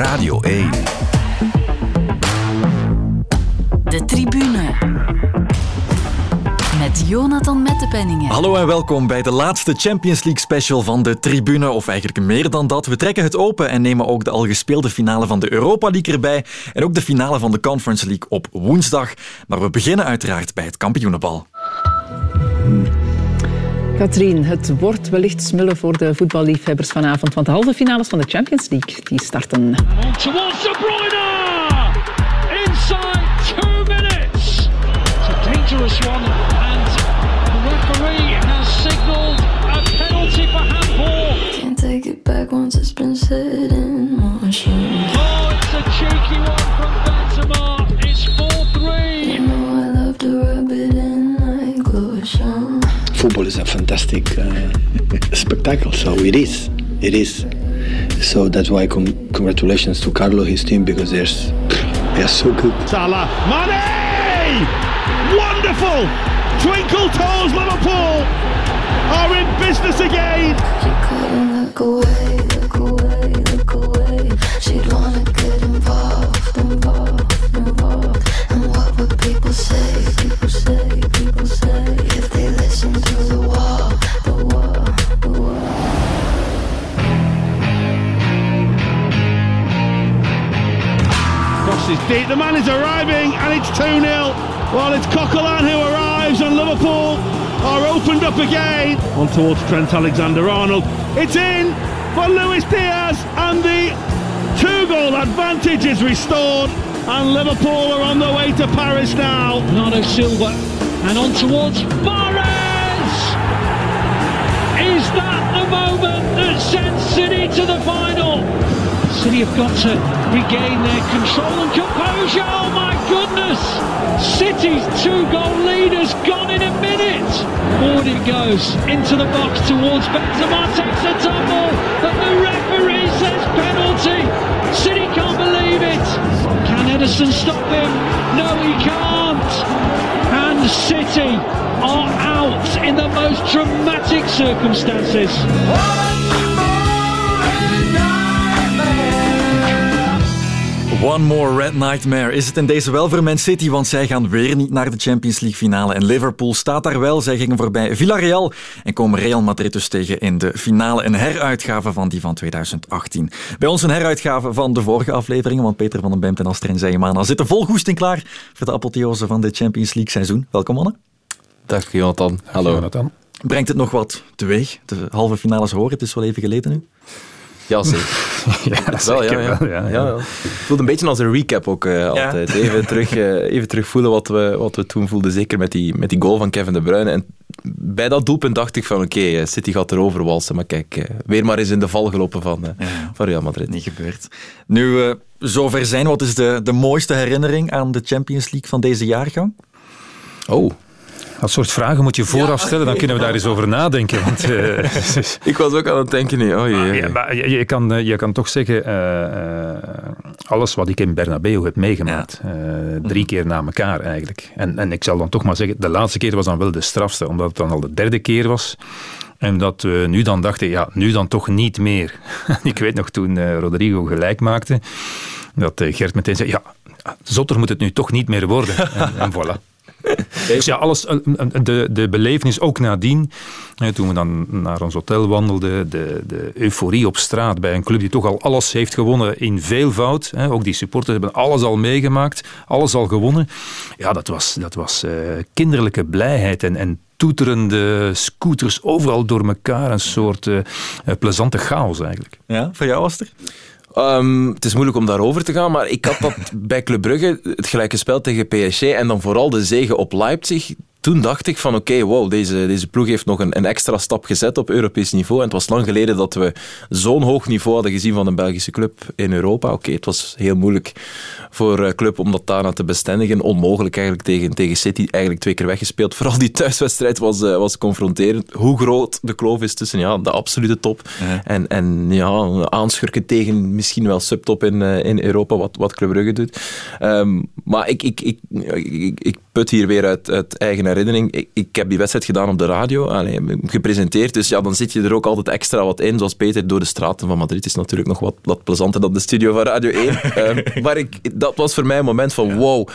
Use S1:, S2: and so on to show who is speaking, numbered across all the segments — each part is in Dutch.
S1: Radio 1.
S2: De tribune. Met Jonathan Mettepenningen.
S3: Hallo en welkom bij de laatste Champions League special van de tribune. Of eigenlijk meer dan dat. We trekken het open en nemen ook de al gespeelde finale van de Europa League erbij. En ook de finale van de Conference League op woensdag. Maar we beginnen uiteraard bij het kampioenenbal.
S4: Katrien, het wordt wellicht smullen voor de voetballiefhebbers vanavond, want de halve finales van de Champions League die starten.
S5: towards De Bruyne! Inside two minutes! It's a dangerous one, and the referee has signalled a penalty for handball.
S6: Can't take it back once it's been set in motion.
S5: Oh, it's a cheeky
S7: football is a fantastic uh, spectacle. So it is, it is. So that's why con- congratulations to Carlo his team because they're they are so good.
S8: Salah, Mane! Wonderful! Twinkle toes Liverpool are in business again.
S6: She couldn't look away, look away, look away. She'd wanna get involved, involved, involved. And what would people say, 50. The
S8: man is arriving and it's 2 0. Well, it's Coquelin who arrives and Liverpool are opened up again. On towards Trent Alexander Arnold. It's in for Luis Diaz and the two goal advantage is restored. And Liverpool are on their way to Paris now.
S5: Bernardo Silva and on towards Mares. Is that the moment that sends City to the final? City have got to regain their control and composure. Oh my goodness! City's two goal lead has gone in a minute. Forward it goes into the box towards Benzema, takes a tumble, and the referee says penalty. City can't believe it. Can Edison stop him? No, he can't. And City are out in the most dramatic circumstances.
S3: One more Red Nightmare is het in deze wel voor Man City, want zij gaan weer niet naar de Champions League finale. En Liverpool staat daar wel. Zij gingen voorbij Villarreal en komen Real Madrid dus tegen in de finale. Een heruitgave van die van 2018. Bij ons een heruitgave van de vorige afleveringen, want Peter van den Bemt en Astrid Zeymana zitten vol goesting klaar voor de apotheose van de Champions League seizoen. Welkom mannen.
S9: Dag Jonathan. Hallo.
S3: Brengt het nog wat teweeg? De halve finales horen, het is wel even geleden nu.
S9: Ja, zeker.
S10: Ja,
S9: Wel, ja,
S10: zeker
S9: ja.
S10: wel, ja, ja.
S9: Ja, ja. Het voelt een beetje als een recap ook eh, altijd. Even, terug, eh, even terug voelen wat we, wat we toen voelden. Zeker met die, met die goal van Kevin De Bruyne. En bij dat doelpunt dacht ik van oké, eh, City gaat erover walsen. Maar kijk, eh, weer maar eens in de val gelopen van,
S3: Ja.
S9: van Real Madrid.
S3: Niet gebeurd. Nu, eh, zover zijn, wat is de, de mooiste herinnering aan de Champions League van deze jaargang?
S9: Oh,
S10: Dat soort vragen moet je vooraf stellen, dan kunnen we daar eens over nadenken. Want, eh,
S9: ik was ook aan het denken nu. Oh jee.
S10: ja, maar je, je kan, eh, je kan toch zeggen, eh, alles wat ik in Bernabeu heb meegemaakt, drie keer na elkaar eigenlijk. En, en ik zal dan toch maar zeggen, de laatste keer was dan wel de strafste, omdat het dan al de derde keer was. En dat we nu dan dachten, ja, nu dan toch niet meer. ik weet nog toen Rodrigo gelijk maakte, dat Gert meteen zei, ja, zotter moet het nu toch niet meer worden. en, en voilà. Dus ja, alles, de, de belevenis ook nadien, toen we dan naar ons hotel wandelden, de, de euforie op straat bij een club die toch al alles heeft gewonnen in veelvoud. Ook die supporters hebben alles al meegemaakt, alles al gewonnen. Ja, dat was, dat was eh, kinderlijke blijheid en, en toeterende scooters overal door elkaar. Een soort eh, eh, plezante chaos eigenlijk.
S3: Ja, voor jou was er?
S9: Ehm, het is moeilijk om daarover te gaan, maar ik had dat bij Club Brugge, het gelijke spel tegen PSG en dan vooral de zege op Leipzig. Toen dacht ik van oké, wow, deze, deze ploeg heeft nog een, een extra stap gezet op Europees niveau. En het was lang geleden dat we zo'n hoog niveau hadden gezien van een Belgische club in Europa. Oké, het was heel moeilijk voor uh, club om dat daarna te bestendigen. Onmogelijk eigenlijk tegen, tegen City, eigenlijk twee keer weggespeeld. Vooral die thuiswedstrijd was, uh, was confronterend. Hoe groot de kloof is tussen ja, de absolute top
S3: Ja.
S9: en, en ja, aanschurken tegen misschien wel subtop in, uh, in Europa, wat, wat Club Brugge doet. Um, maar ik, ik, ik, ik, ik put hier weer uit, uit eigen herinnering, ik, ik heb die wedstrijd gedaan op de radio, allee, gepresenteerd, dus ja, dan zit je er ook altijd extra wat in, zoals Peter door de straten van Madrid is natuurlijk nog wat, wat plezanter dan de studio van Radio 1. Ehm, maar ik, dat was voor mij een moment van wow.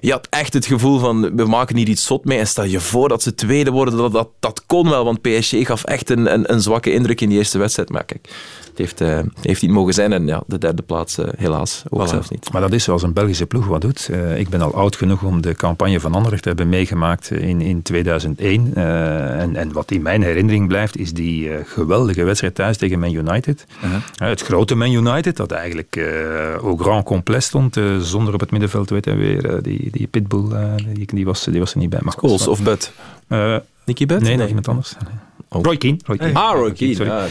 S9: Je had echt het gevoel van, we maken hier iets zot mee. En stel je voor dat ze tweede worden, dat, dat, dat kon wel. Want PSG gaf echt een, een, een zwakke indruk in die eerste wedstrijd. Maar kijk, het heeft, eh, heeft niet mogen zijn. En ja, de derde plaats eh, helaas ook
S10: Voilà.
S9: zelfs niet.
S10: Maar dat is zoals een Belgische ploeg wat doet. Eh, ik ben al oud genoeg om de campagne van Anderlecht te hebben meegemaakt in, in 2001. Eh, en, en wat in mijn herinnering blijft, is die geweldige wedstrijd thuis tegen Man United. Eh, het grote Man United, dat eigenlijk au grand complet stond, zonder op het middenveld, weet je weer, die, die pitbull, die, die, was, die was er niet bij. Maar
S9: Scholes of Bud? Nicky Bud?
S10: nee, nog iemand anders.
S9: Oh.
S10: Roy Keane. Roy Keane.
S9: Ah, Roy Keane.
S10: Sorry.
S9: Ah,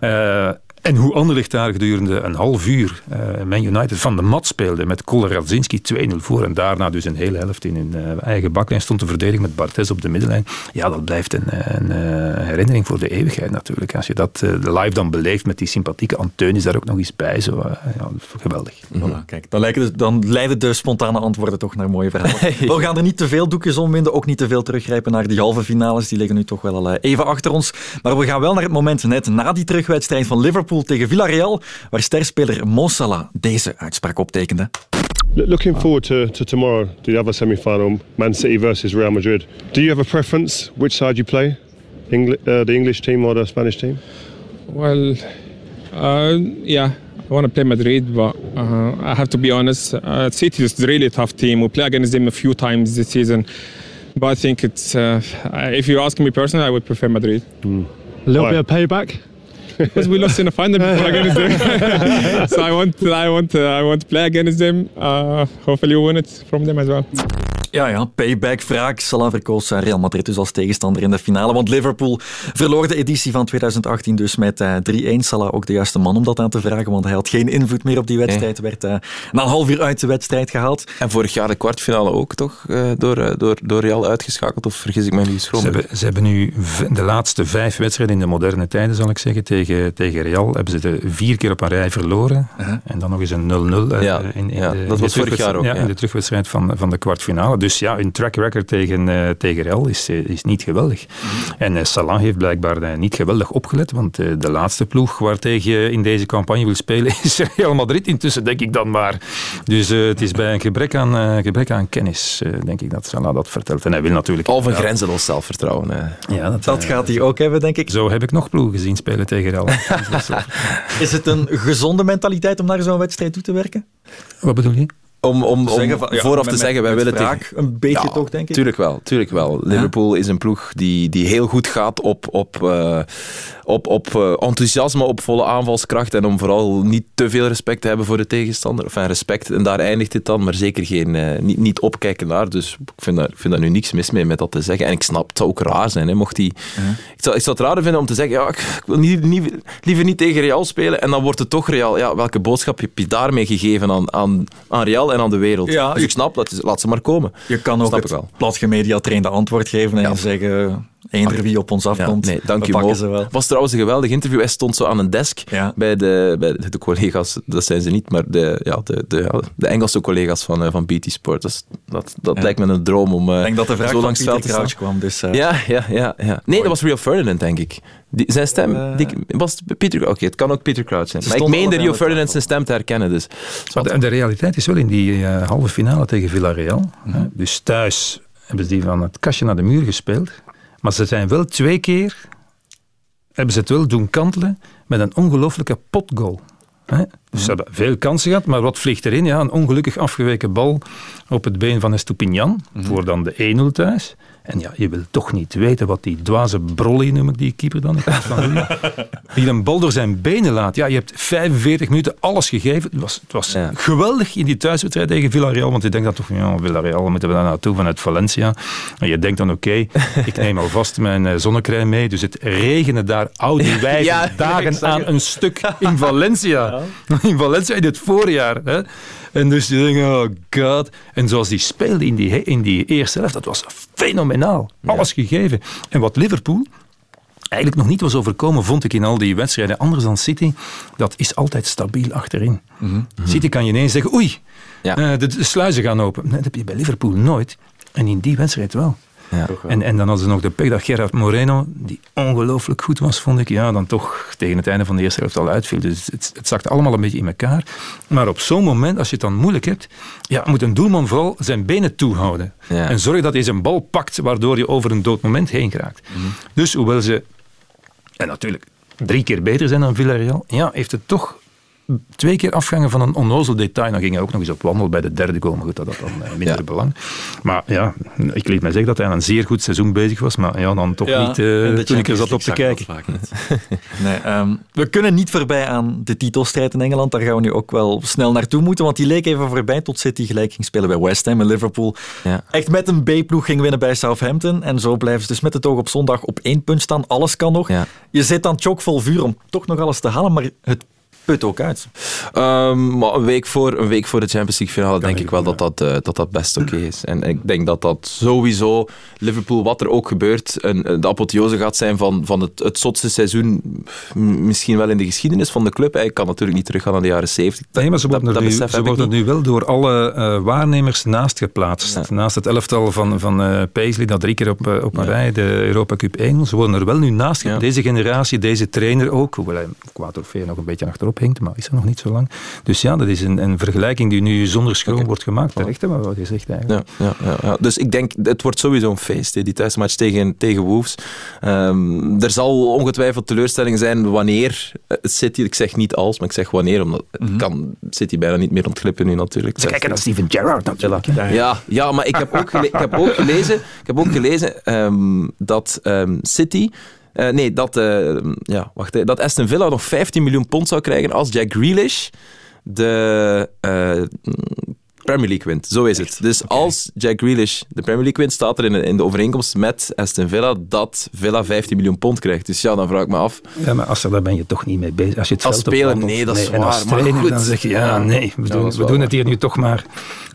S9: ja.
S10: En hoe Anderlecht daar gedurende een half uur eh Man United van de mat speelde met Koller Radzinski 2-0 voor en daarna dus een hele helft in hun eh, eigen baklijn stond te verdedigen met Barthez op de middenlijn. Ja, dat blijft een, een eh, herinnering voor de eeuwigheid natuurlijk. Als je dat live dan beleeft met die sympathieke Anteunis daar ook nog eens bij. Zo, ja, geweldig.
S3: Voilà, kijk, dan, lijken de, dan leiden de spontane antwoorden toch naar mooie verhalen. We gaan er niet te veel doekjes omwinden, ook niet te veel teruggrijpen naar die halve finales. Die liggen nu toch wel al even achter ons. Maar we gaan wel naar het moment net na die terugwedstrijd van Liverpool tegen Villarreal, waar sterspeler Mo Salah deze uitspraak optekende.
S1: Lo- Looking forward to, to tomorrow, the other semi-final, Man City versus Real Madrid. Do you have a preference which side you play, Engli- uh, the English team or the Spanish team?
S11: Well, uh, yeah, I want to play Madrid, but uh, I have to be honest. Uh, City is a really tough team. We play against them a few times this season, but I think it's. Uh, if you ask me personally, I would prefer Madrid.
S1: A little bit of payback.
S11: Because we lost in the final before against them. so I want, to, I want, to, I want to play against them. Uh, hopefully, we win it from them as well.
S3: Ja, ja, payback, wraak. Salah verkoos eh, Real Madrid dus als tegenstander in de finale. Want Liverpool verloor de editie van 2018 dus met eh, 3-1. Salah ook de juiste man om dat aan te vragen, want hij had geen invloed meer op die wedstrijd. Werd eh, na een half uur uit de wedstrijd gehaald.
S9: En vorig jaar de kwartfinale ook toch eh, door, eh, door, door Real uitgeschakeld? Of vergis ik me nu
S10: Ze
S9: schroom?
S10: hebben, ze hebben nu de laatste vijf wedstrijden in de moderne tijden, zal ik zeggen, tegen, tegen Real, hebben ze er vier keer op een rij verloren. En dan nog eens een 0-0 eh,
S9: Ja,
S10: in, in
S9: ja,
S10: de,
S9: dat
S10: in
S9: was
S10: de
S9: vorig
S10: terugwedstrijd-
S9: jaar ook,
S10: Ja,
S9: ja.
S10: in de terugwedstrijd van, van de kwartfinale. Dus ja, hun track record tegen, eh, tegen Real is, eh, is niet geweldig. En eh, Salah heeft blijkbaar niet geweldig opgelet, want eh, de laatste ploeg waartegen je in deze campagne wil spelen is Real Madrid intussen, denk ik dan maar. Dus eh, het is bij een gebrek aan, eh, gebrek aan kennis, eh, denk ik, dat Salah dat vertelt. En hij wil natuurlijk...
S9: Of een grenzeloos zelfvertrouwen.
S10: Ja, dat,
S3: Dat gaat hij ook hebben, denk ik.
S10: zo heb ik nog ploegen gezien spelen tegen Real.
S3: Is het een gezonde mentaliteit om naar zo'n wedstrijd toe te werken?
S10: Wat bedoel je?
S9: Om, om, om
S3: Zeggen van- ja,
S9: vooraf
S3: met-
S9: te zeggen, wij willen tegen...
S3: Een beetje
S9: Ja,
S3: toch, denk ik.
S9: Tuurlijk wel, tuurlijk wel. Liverpool is een ploeg die, die heel goed gaat op, op, eh, op, op eh, enthousiasme, op volle aanvalskracht en om vooral niet te veel respect te hebben voor de tegenstander. Enfin, respect, en daar eindigt het dan, maar zeker geen, eh, niet, niet opkijken naar. Dus ik vind, daar, ik vind daar nu niks mis mee met dat te zeggen. En ik snap, het zou ook raar zijn, hè, mocht hij... Ik, zou, ik zou het raar vinden om te zeggen, ja, ik, wil niet, niet- liever niet tegen Real spelen en dan wordt het toch Real. Ja, welke boodschap heb je daarmee gegeven aan, aan, aan Real en aan de wereld?
S3: Ja,
S9: dus ik snap, dat laat ze maar komen.
S3: Je kan ook het
S9: wel.
S3: platgemedia trainde antwoord geven en zeggen, eender wie op ons afkomt,
S9: Ja, nee, dank
S3: we
S9: u
S3: pakken
S9: Mo.
S3: ze wel.
S9: was trouwens een geweldig interview. Hij stond zo aan een desk
S3: Ja.
S9: bij, de, bij de, de collega's, dat zijn ze niet, maar de, ja, de, de, de Engelse collega's van, eh, van BT Sport. Dat, is- dat, dat
S3: Ja.
S9: lijkt me een droom om eh,
S3: Ik denk dat de vraag
S9: zo langs het
S3: Pieter kwam, dus... eh,
S9: Ja, ja, ja, ja. Nee, dat was Rio Ferdinand, denk ik. Die, zijn stem, die, was het Peter Oké, het kan ook Peter Crouch zijn.
S3: Ze
S9: Maar ik meende Rio Ferdinand zijn stem te herkennen, dus...
S10: Maar de, de realiteit is wel in die eh, halve finale tegen Villarreal. hè, Dus thuis hebben ze die van het kastje naar de muur gespeeld. Maar ze zijn wel twee keer hebben ze het wel doen kantelen met een ongelooflijke potgoal. Dus ze hebben veel kansen gehad, maar wat vliegt erin? Ja, een ongelukkig afgeweken bal op het been van Estupinian voor dan de 1-0 thuis. En ja, je wil toch niet weten wat die dwaze Brolly, noem ik die keeper dan, die een bal door zijn benen laat. Ja, je hebt 45 minuten alles gegeven. Het was, het was
S9: Ja.
S10: geweldig in die thuiswedstrijd tegen Villarreal, want je denkt dan toch, ja, Villarreal, moeten we daar naartoe vanuit Valencia? En je denkt dan, oké, ik neem alvast mijn eh, zonnecrème mee, dus het regende daar oude wijze
S9: Ja,
S10: dagen aan een stuk in Valencia. In Valencia in het voorjaar. Hè? En dus je denkt, oh god. En zoals die speelde in die, in die eerste helft, dat was fenomenaal. Alles gegeven. En wat Liverpool eigenlijk nog niet was overkomen, vond ik in al die wedstrijden, anders dan City, dat is altijd stabiel achterin. City kan je ineens zeggen, oei,
S9: Ja.
S10: eh, de, de sluizen gaan open. Nee, dat heb je bij Liverpool nooit. En in die wedstrijd wel. En, en dan hadden ze nog de pech dat Gerard Moreno, die ongelooflijk goed was, vond ik, ja, dan toch tegen het einde van de eerste helft al uitviel. Dus het, het zakte allemaal een beetje in elkaar. Maar op zo'n moment, als je het dan moeilijk hebt, ja, moet een doelman vooral zijn benen toehouden.
S9: Ja.
S10: En zorgen dat hij zijn bal pakt, waardoor je over een dood moment heen geraakt. Dus hoewel ze, en natuurlijk drie keer beter zijn dan Villarreal, ja, heeft het toch twee keer afgangen van een onnozel detail. Dan ging hij ook nog eens op wandel bij de derde goal, maar goed, dat had dan eh, minder belang. Maar ja, ik liet mij zeggen dat hij aan een zeer goed seizoen bezig was, maar ja, dan toch
S3: Ja,
S10: niet eh, toen ik er zat op te kijken.
S3: Nee, ehm, we kunnen niet voorbij aan de titelstrijd in Engeland. Daar gaan we nu ook wel snel naartoe moeten, want die leek even voorbij tot City gelijk ging spelen bij West Ham en Liverpool.
S9: Ja.
S3: Echt met een B-ploeg ging winnen bij Southampton. En zo blijven ze dus met het oog op zondag op één punt staan. Alles kan nog.
S9: Ja.
S3: Je zit dan chockvol vuur om toch nog alles te halen, maar het put ook uit.
S9: Ehm, maar een week, voor, een week voor de Champions League finale denk ik wel dat dat, eh, dat, dat best oké is. En ik denk dat dat sowieso Liverpool, wat er ook gebeurt, een, de apotheose gaat zijn van, van het, het zotste seizoen, misschien wel in de geschiedenis van de club. Ik kan natuurlijk niet teruggaan naar de jaren 70. Dat,
S10: Nee, maar ze
S9: dat-
S10: worden, er,
S9: dat
S10: nu, ze worden nu wel door alle eh, waarnemers naast geplaatst. Naast het elftal van, van eh, Paisley, dat drie keer op, op een rij de Europa Cup 1. Ze worden er wel nu naast geplaatst. Deze generatie, deze trainer ook. Hoewel hij qua trofee nog een beetje achterop hinkt, maar is er nog niet zo lang. Dus ja, dat is een, een vergelijking die nu zonder schroom wordt gemaakt. Terecht, hè, wat je zegt eigenlijk.
S9: Ja, ja, ja. Dus ik denk, het wordt sowieso een feest, hè, die thuismatch tegen, tegen Wolves. Ehm, er zal ongetwijfeld teleurstelling zijn wanneer eh, City, ik zeg niet als, maar ik zeg wanneer, omdat het kan City bijna niet meer ontglippen nu natuurlijk.
S10: Ze kijken naar Steven Gerrard natuurlijk.
S9: Ja, ja, maar ik heb ook, ik heb ook gelezen, ik heb ook gelezen ehm, dat ehm, City... eh, nee, dat, eh, ja, wacht, hè, dat Aston Villa nog 15 miljoen pond zou krijgen als Jack Grealish de eh, Premier League wint. Zo is het. Dus als Jack Grealish de Premier League wint, staat er in de, in de overeenkomst met Aston Villa dat Villa 15 miljoen pond krijgt. Dus ja, dan vraag ik me af.
S10: Ja, maar als er, daar ben je toch niet mee bezig. Als je het
S9: Als speler, nee, dat is
S10: als
S9: waar, maar
S10: trainer,
S9: goed.
S10: dan zeg je, ja, nee, we
S9: Ja,
S10: doen,
S9: dat
S10: we doen
S9: waar.
S10: het hier nu toch maar...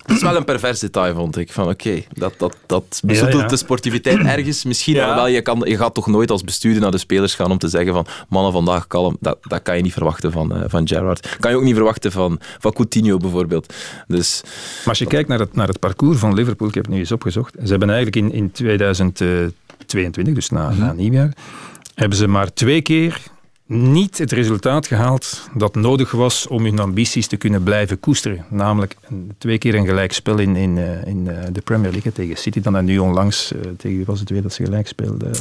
S9: Het is wel een pervers detail, vond ik. Van oké, dat, dat, dat bezoedelt
S10: ja.
S9: de sportiviteit ergens. Misschien
S3: Ja.
S9: wel. Je, kan, je gaat toch nooit als bestuurder naar de spelers gaan om te zeggen van mannen, vandaag kalm. Dat, dat kan je niet verwachten van, eh, van Gerrard. Kan je ook niet verwachten van, van Coutinho bijvoorbeeld. Dus
S10: Maar als je kijkt naar het, naar het parcours van Liverpool, ik heb het nu eens opgezocht, ze hebben eigenlijk in, in 2022, dus na, na nieuwjaar, hebben ze maar twee keer niet het resultaat gehaald dat nodig was om hun ambities te kunnen blijven koesteren. Namelijk twee keer een gelijkspel in, in, eh, in eh, de Premier League tegen City, dan en nu onlangs, eh, tegen wie was het weer dat ze gelijk speelden?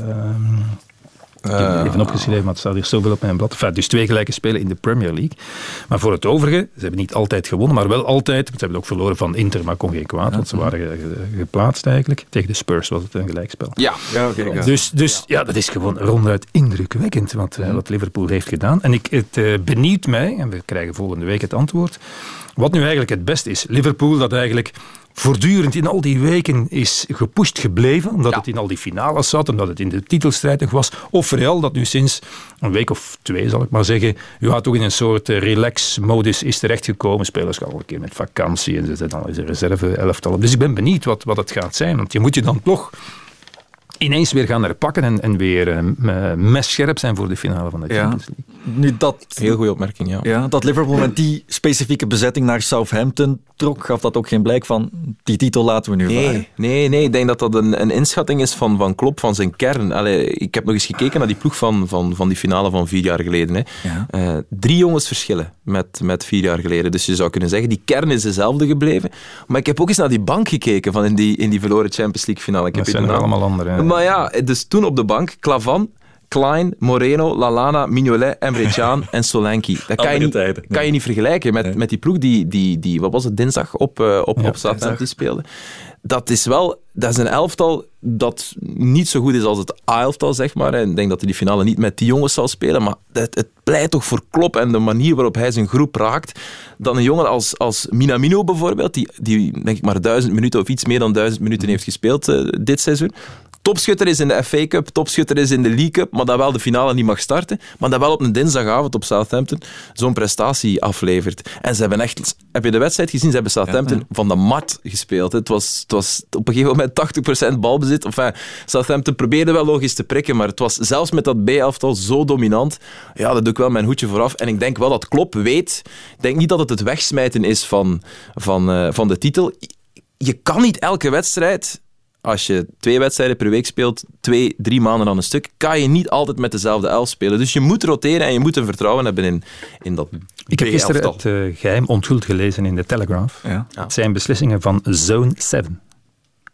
S10: Ik heb het even opgeschreven, maar het staat hier zoveel op mijn blad. Enfin, dus twee gelijke spelen in de Premier League. Maar voor het overige, ze hebben niet altijd gewonnen, maar wel altijd. Ze hebben ook verloren van Inter, maar kon geen kwaad, want ze waren ge- ge- geplaatst eigenlijk. Tegen de Spurs was het een gelijkspel.
S9: ja, ja oké.
S10: Dus, dus ja, dat is gewoon ronduit indrukwekkend wat, eh, wat Liverpool heeft gedaan. En ik, het eh, benieuwt mij, en we krijgen volgende week het antwoord, wat nu eigenlijk het beste is. Liverpool dat eigenlijk voortdurend in al die weken is gepusht gebleven, omdat het in al die finales zat, omdat het in de titelstrijd nog was. Of Real dat nu sinds een week of twee, zal ik maar zeggen, ja, toch in een soort eh, relax-modus is terechtgekomen. Spelers gaan al een keer met vakantie en ze zetten al eens een reserve-elftal op. Dus ik ben benieuwd wat, wat het gaat zijn, want je moet je dan toch ineens weer gaan herpakken en, en weer eh, m- messcherp zijn voor de finale van de
S3: Ja.
S10: Champions League.
S3: Nu dat,
S9: Heel goede opmerking, ja.
S3: ja, dat Liverpool met die specifieke bezetting naar Southampton trok, gaf dat ook geen blijk van die titel laten we nu varen.
S9: Nee, nee, nee, ik denk dat dat een, een inschatting is van, van Klopp, van zijn kern. Allee, ik heb nog eens gekeken naar die ploeg van, van, van die finale van vier jaar geleden. Hè.
S3: Ja.
S9: Eh, drie jongens verschillen met, met vier jaar geleden. Dus je zou kunnen zeggen, die kern is dezelfde gebleven. Maar ik heb ook eens naar die bank gekeken van in die, in die verloren Champions League finale. Ik
S10: Dat
S9: heb
S10: zijn er
S9: de naam-
S10: allemaal andere.
S9: Maar ja, dus toen op de bank, Klavan, Klein, Moreno, Lalana, Mignolet, Emre Can en Solanke. Dat kan je niet,
S3: tijden.
S9: kan je niet vergelijken met, met die ploeg die, die, die, wat was het, dinsdag op, eh, op, op Southampton speelde. Dat is wel, dat is een elftal dat niet zo goed is als het A-elftal, zeg maar. En ik denk dat hij die finale niet met die jongens zal spelen, maar het, het pleit toch voor Klopp en de manier waarop hij zijn groep raakt. Dan een jongen als, als Minamino bijvoorbeeld, die, die denk ik maar duizend minuten of iets meer dan duizend minuten heeft gespeeld eh, dit seizoen. Topschutter is in de FA Cup, topschutter is in de League Cup, maar dat wel de finale niet mag starten. Maar dat wel op een dinsdagavond op Southampton zo'n prestatie aflevert. En ze hebben echt... Heb je de wedstrijd gezien? Ze hebben Southampton van de mat gespeeld. Het was, het was op een gegeven moment 80% balbezit. Enfin, Southampton probeerde wel logisch te prikken, maar het was zelfs met dat B-elftal zo dominant. Ja, daar doe ik wel mijn hoedje vooraf. En ik denk wel dat Klopp weet... Ik denk niet dat het het wegsmijten is van, van, eh, van de titel. Je kan niet elke wedstrijd als je twee wedstrijden per week speelt, twee, drie maanden aan een stuk, kan je niet altijd met dezelfde elf spelen. Dus je moet roteren en je moet een vertrouwen hebben in, in dat
S10: Ik heb gisteren het eh, geheim onthuld gelezen in de Telegraph.
S3: Ja.
S10: Het zijn beslissingen van Zone 7.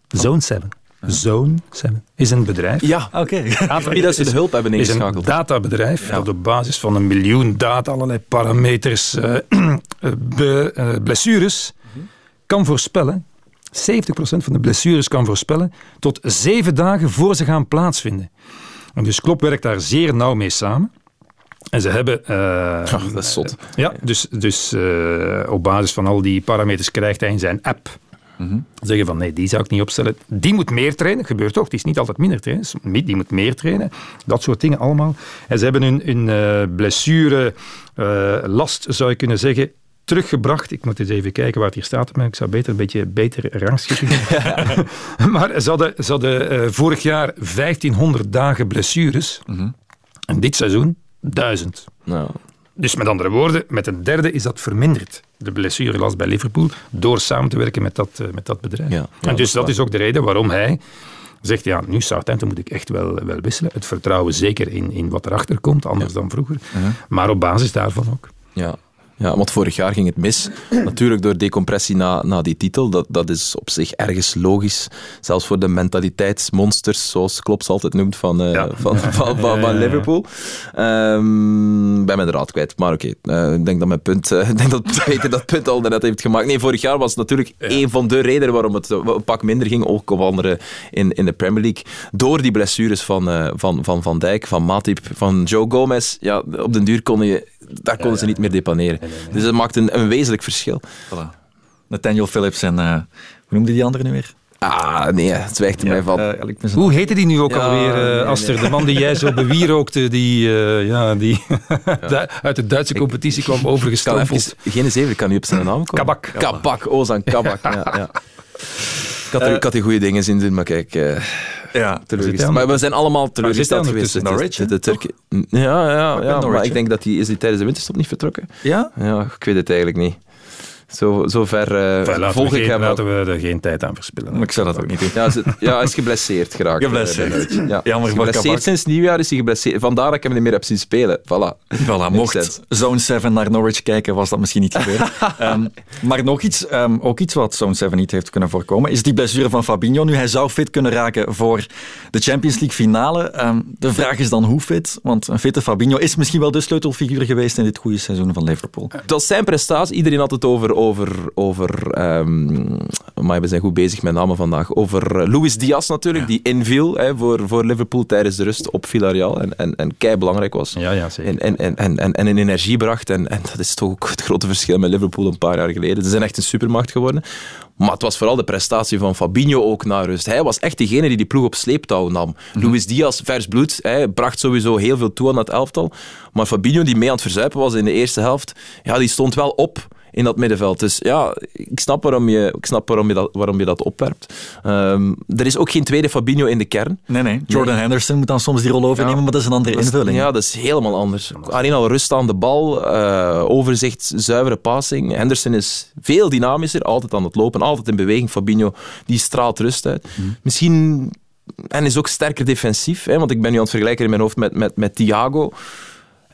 S10: Zone 7. Zone 7 is een bedrijf.
S9: Ja,
S3: Oké.
S9: Wie dat ze de hulp hebben
S10: is een
S9: ingeschakeld.
S10: databedrijf dat op basis van een miljoen data, allerlei parameters, eh, eh, be- eh, blessures, kan voorspellen, 70% van de blessures kan voorspellen, tot zeven dagen voor ze gaan plaatsvinden. En dus Klopp werkt daar zeer nauw mee samen. En ze hebben... eh,
S9: dat is zot.
S10: ja, dus, dus eh, op basis van al die parameters krijgt hij in zijn app zeggen van nee, die zou ik niet opstellen. Die moet meer trainen, gebeurt toch. Die is niet altijd minder trainen, die moet meer trainen. Dat soort dingen allemaal. En ze hebben hun, hun eh, blessure eh, last, zou je kunnen zeggen, teruggebracht. Ik moet eens even kijken waar het hier staat. Maar ik zou beter een beetje beter rangschikken. maar ze hadden, ze hadden eh, vorig jaar 1500 dagen blessures. En dit seizoen 1000.
S9: Nou,
S10: Dus met andere woorden, met een derde is dat verminderd. De blessurelast bij Liverpool, door samen te werken met dat, eh, met dat bedrijf.
S9: Ja, ja,
S10: en dus dat is ook de reden waarom hij zegt, ja, nu Southampton moet ik echt wel, wel wisselen. Het vertrouwen zeker in, in wat erachter komt, anders dan vroeger. Maar op basis daarvan ook.
S9: Ja. Ja, want vorig jaar ging het mis. Natuurlijk door decompressie na, na die titel. Dat, dat is op zich ergens logisch. Zelfs voor de mentaliteitsmonsters, zoals Klopp ze altijd noemt, van, eh,
S10: Ja.
S9: van, van, van, van
S10: Ja, ja, ja.
S9: Liverpool. Ehm ben de raad kwijt. Maar oké, eh, ik denk dat mijn punt, eh, ik denk dat Peter dat punt al net heeft gemaakt. Nee, vorig jaar was het natuurlijk een van de redenen waarom het een pak minder ging. Ook op andere in, in de Premier League. Door die blessures van Van, van, van Dijk, van Matip, van Joe Gomez. Ja, op den duur konden je, daar konden ze niet meer depaneren. Dus dat maakt een, een wezenlijk verschil.
S3: Voilà. Nathaniel Phillips en... eh, hoe noemde die andere nu weer?
S9: Ah, nee, het zwijgt er mij van.
S3: Ik
S10: Hoe heette die nu ook
S9: Ja,
S10: alweer, eh,
S9: nee,
S10: Aster?
S9: nee.
S10: De man die jij zo bewierookte, die, eh, ja, die uit de Duitse competitie kwam
S9: Ik even, geen zeven kan niet op zijn naam komen.
S10: Kabak.
S9: Kabak, Ozan Kabak. Ja, ja. Ik had, er, ik had die goede dingen in doen, maar kijk, eh
S3: Ja,
S9: teleurgesteld. Maar we zijn allemaal teleurgesteld
S10: hij
S9: geweest. Het
S3: Norwich,
S9: de Turken- Ja, ja, ja maar ik denk dat die, is die tijdens de winterstop niet vertrokken.
S3: Ja?
S9: Ja, ik weet het eigenlijk niet. Zo, zo ver eh, volg
S10: we
S9: ik
S10: geen,
S9: hem ook.
S10: laten we er geen tijd aan verspillen.
S3: Maar ik zou dat ook niet doen.
S9: Ja, ze- ja, hij is geblesseerd geraakt.
S3: Geblesseerd.
S9: Eh. Ja.
S3: Jammer
S9: Is geblesseerd sinds nieuwjaar is hij geblesseerd. Vandaar dat ik hem niet meer heb zien spelen. Voilà.
S3: Voilà, mocht. Zone 7 naar Norwich kijken, was dat misschien niet gebeurd. Ehm, maar nog iets, ehm, ook iets wat Zone 7 niet heeft kunnen voorkomen, is die blessure van Fabinho. Nu, hij zou fit kunnen raken voor de Champions League finale. Ehm, de vraag is dan hoe fit, want een fitte Fabinho is misschien wel de sleutelfiguur geweest in dit goede seizoen van Liverpool.
S9: Was zijn prestatie. Iedereen had het over... over, over ehm, maar we zijn goed bezig met namen vandaag. Over eh, Luis Diaz natuurlijk, die inviel hè, voor, voor Liverpool tijdens de rust op Villarreal. En, en, en kei belangrijk was.
S10: Ja, ja, zeker.
S9: En, en, en, en, en, een energie bracht. En, en dat is toch ook het grote verschil met Liverpool een paar jaar geleden. Ze zijn echt een supermacht geworden. Maar het was vooral de prestatie van Fabinho ook na rust. Hij was echt degene die die ploeg op sleeptouw nam. Luis Diaz, vers bloed, hij bracht sowieso heel veel toe aan dat elftal. Maar Fabinho, die mee aan het verzuipen was in de eerste helft, ja, die stond wel op in dat middenveld. Dus ja, ik snap waarom je, ik snap waarom je, dat, waarom je dat opwerpt. Ehm, er is ook geen tweede Fabinho in de kern.
S3: Nee, nee. Jordan Henderson moet dan soms die rol overnemen,
S9: Ja.
S3: maar dat is een andere
S9: Dat is-
S3: invulling.
S9: Ja, dat is helemaal anders. Alleen al rust aan de bal, eh, overzicht, zuivere passing. Henderson is veel dynamischer, altijd aan het lopen, altijd in beweging. Fabinho, die straalt rust uit.
S3: Mhm.
S9: Misschien... En is ook sterker defensief, hè, want ik ben nu aan het vergelijken in mijn hoofd met, met, met Thiago.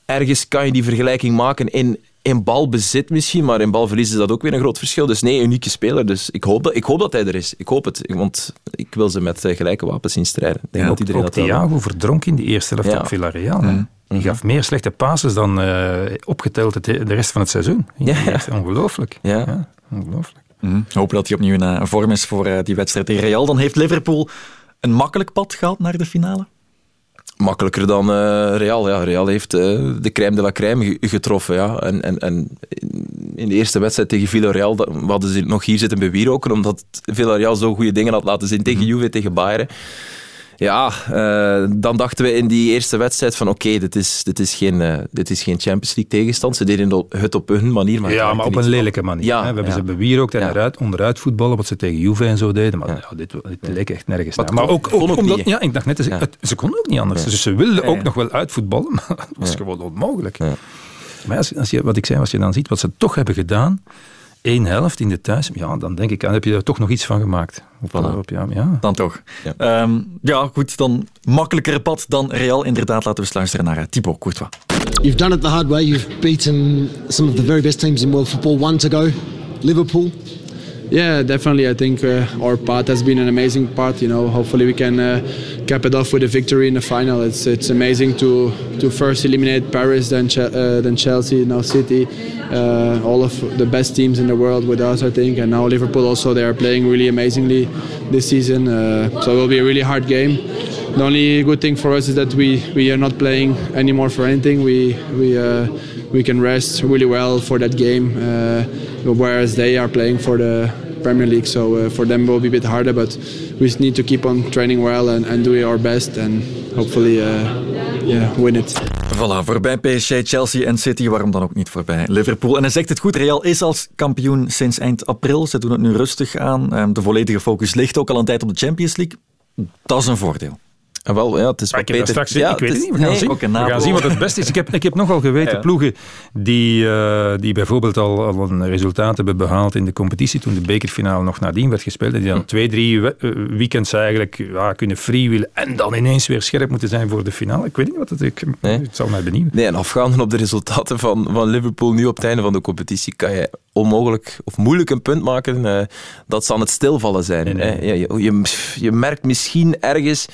S9: Ergens kan je die vergelijking maken in, in balbezit misschien, maar in balverlies is dat ook weer een groot verschil. Dus nee, unieke speler. Dus ik hoop dat, ik hoop dat hij er is. Ik hoop het, want ik wil ze met eh, gelijke wapens zien strijden. Ik denk
S10: Ja,
S9: dat iedereen
S10: ook
S9: dat
S10: Thiago verdronk in de eerste helft
S9: Ja.
S10: op Villarreal. hè. Die gaf meer slechte passes dan eh, opgeteld het, de rest van het seizoen.
S9: Ja,
S10: Ongelooflijk.
S9: Ja.
S10: ongelooflijk.
S3: Mhm. Hopen dat hij opnieuw in eh, vorm is voor die wedstrijd tegen Real. Dan heeft Liverpool een makkelijk pad gehad naar de finale.
S9: Makkelijker dan eh, Real. Ja, Real heeft eh, de crème de la crème ge- getroffen. Ja. En, en, en in de eerste wedstrijd tegen Villarreal dat- we hadden ze nog hier zitten bewieroken, omdat Villarreal zo goede dingen had laten zien tegen Juve, tegen Bayern. Ja, eh, dan dachten we in die eerste wedstrijd van oké, dit, is, dit, is geen, eh, dit is geen Champions League tegenstand. Ze deden het op hun manier. Maar
S10: ja, maar op een lelijke manier.
S9: Ja,
S10: hè. We hebben
S9: ja.
S10: ze bewierookt en
S9: Ja.
S10: eruit, onderuit voetballen, wat ze tegen Juve en zo deden. Maar
S9: Ja.
S10: ja, dit, dit leek echt nergens
S9: Maar
S10: Maar ook, ook,
S9: kon ook
S10: omdat...
S9: niet,
S10: Ja, ik dacht net, ze,
S9: Ja.
S10: het- ze konden ook niet anders.
S9: Ja.
S10: Dus ze wilden
S9: Ja,
S10: ook nog wel uitvoetballen, maar het was
S9: Ja.
S10: gewoon onmogelijk.
S9: Ja.
S10: Maar als, als je, wat ik zei, als je dan ziet wat ze toch hebben gedaan, één helft in de thuis, ja, dan denk ik, dan heb je er toch nog iets van gemaakt. Op,
S3: Voilà.
S10: op, ja, ja.
S3: Dan toch. Ja. ja, goed, dan makkelijker pad dan Real. Inderdaad, laten we eens luisteren naar eh, Thibaut Courtois.
S12: You've done it the hard way. You've beaten some of the very best teams in world football. One to go, Liverpool.
S13: Yeah, definitely. I think uh, our part has been an amazing part. You know, hopefully we can uh, cap it off with a victory in the final. It's it's amazing to to first eliminate Paris, then uh, then Chelsea, now City, uh, all of the best teams in the world with us, I think, and now Liverpool also. They are playing really amazingly this season. Uh, so it will be a really hard game. The only good thing for us is that we, we are not playing anymore for anything. We we uh, we can rest really well for that game, whereas they are playing for the Premier League. So uh, for them it will be a bit harder, but we just need to keep on training well and, and doing our best and hopefully uh, yeah win it.
S3: Voilà, voorbij PSG, Chelsea en City, waarom dan ook niet voorbij Liverpool. En hij zegt het goed, Real is als kampioen sinds eind april. Ze doen het nu rustig aan. Ehm, De volledige focus ligt ook al een tijd op de Champions League. Dat is een voordeel.
S9: En wel, ja, het is
S10: Maar
S9: wat
S10: ik heb dat
S9: Peter...
S10: straks
S9: ja,
S10: ik weet het
S9: is-
S10: niet. We gaan,
S9: nee,
S10: zien. we gaan zien wat het beste is. Ik heb, ik heb nogal geweten
S3: Ja.
S10: ploegen die, eh, die bijvoorbeeld al, al een resultaat hebben behaald in de competitie toen de bekerfinale nog nadien werd gespeeld. En die dan twee, drie we- eh, weekends eigenlijk ja, kunnen freewheelen en dan ineens weer scherp moeten zijn voor de finale. Ik weet niet wat het ik,
S9: Nee.
S10: Het zal mij benieuwen.
S9: Nee, en afgaande op de resultaten van, van Liverpool nu op het einde van de competitie, kan je onmogelijk of moeilijk een punt maken eh, dat ze aan het stilvallen zijn.
S10: Nee, nee.
S9: hè. Je, je merkt misschien ergens,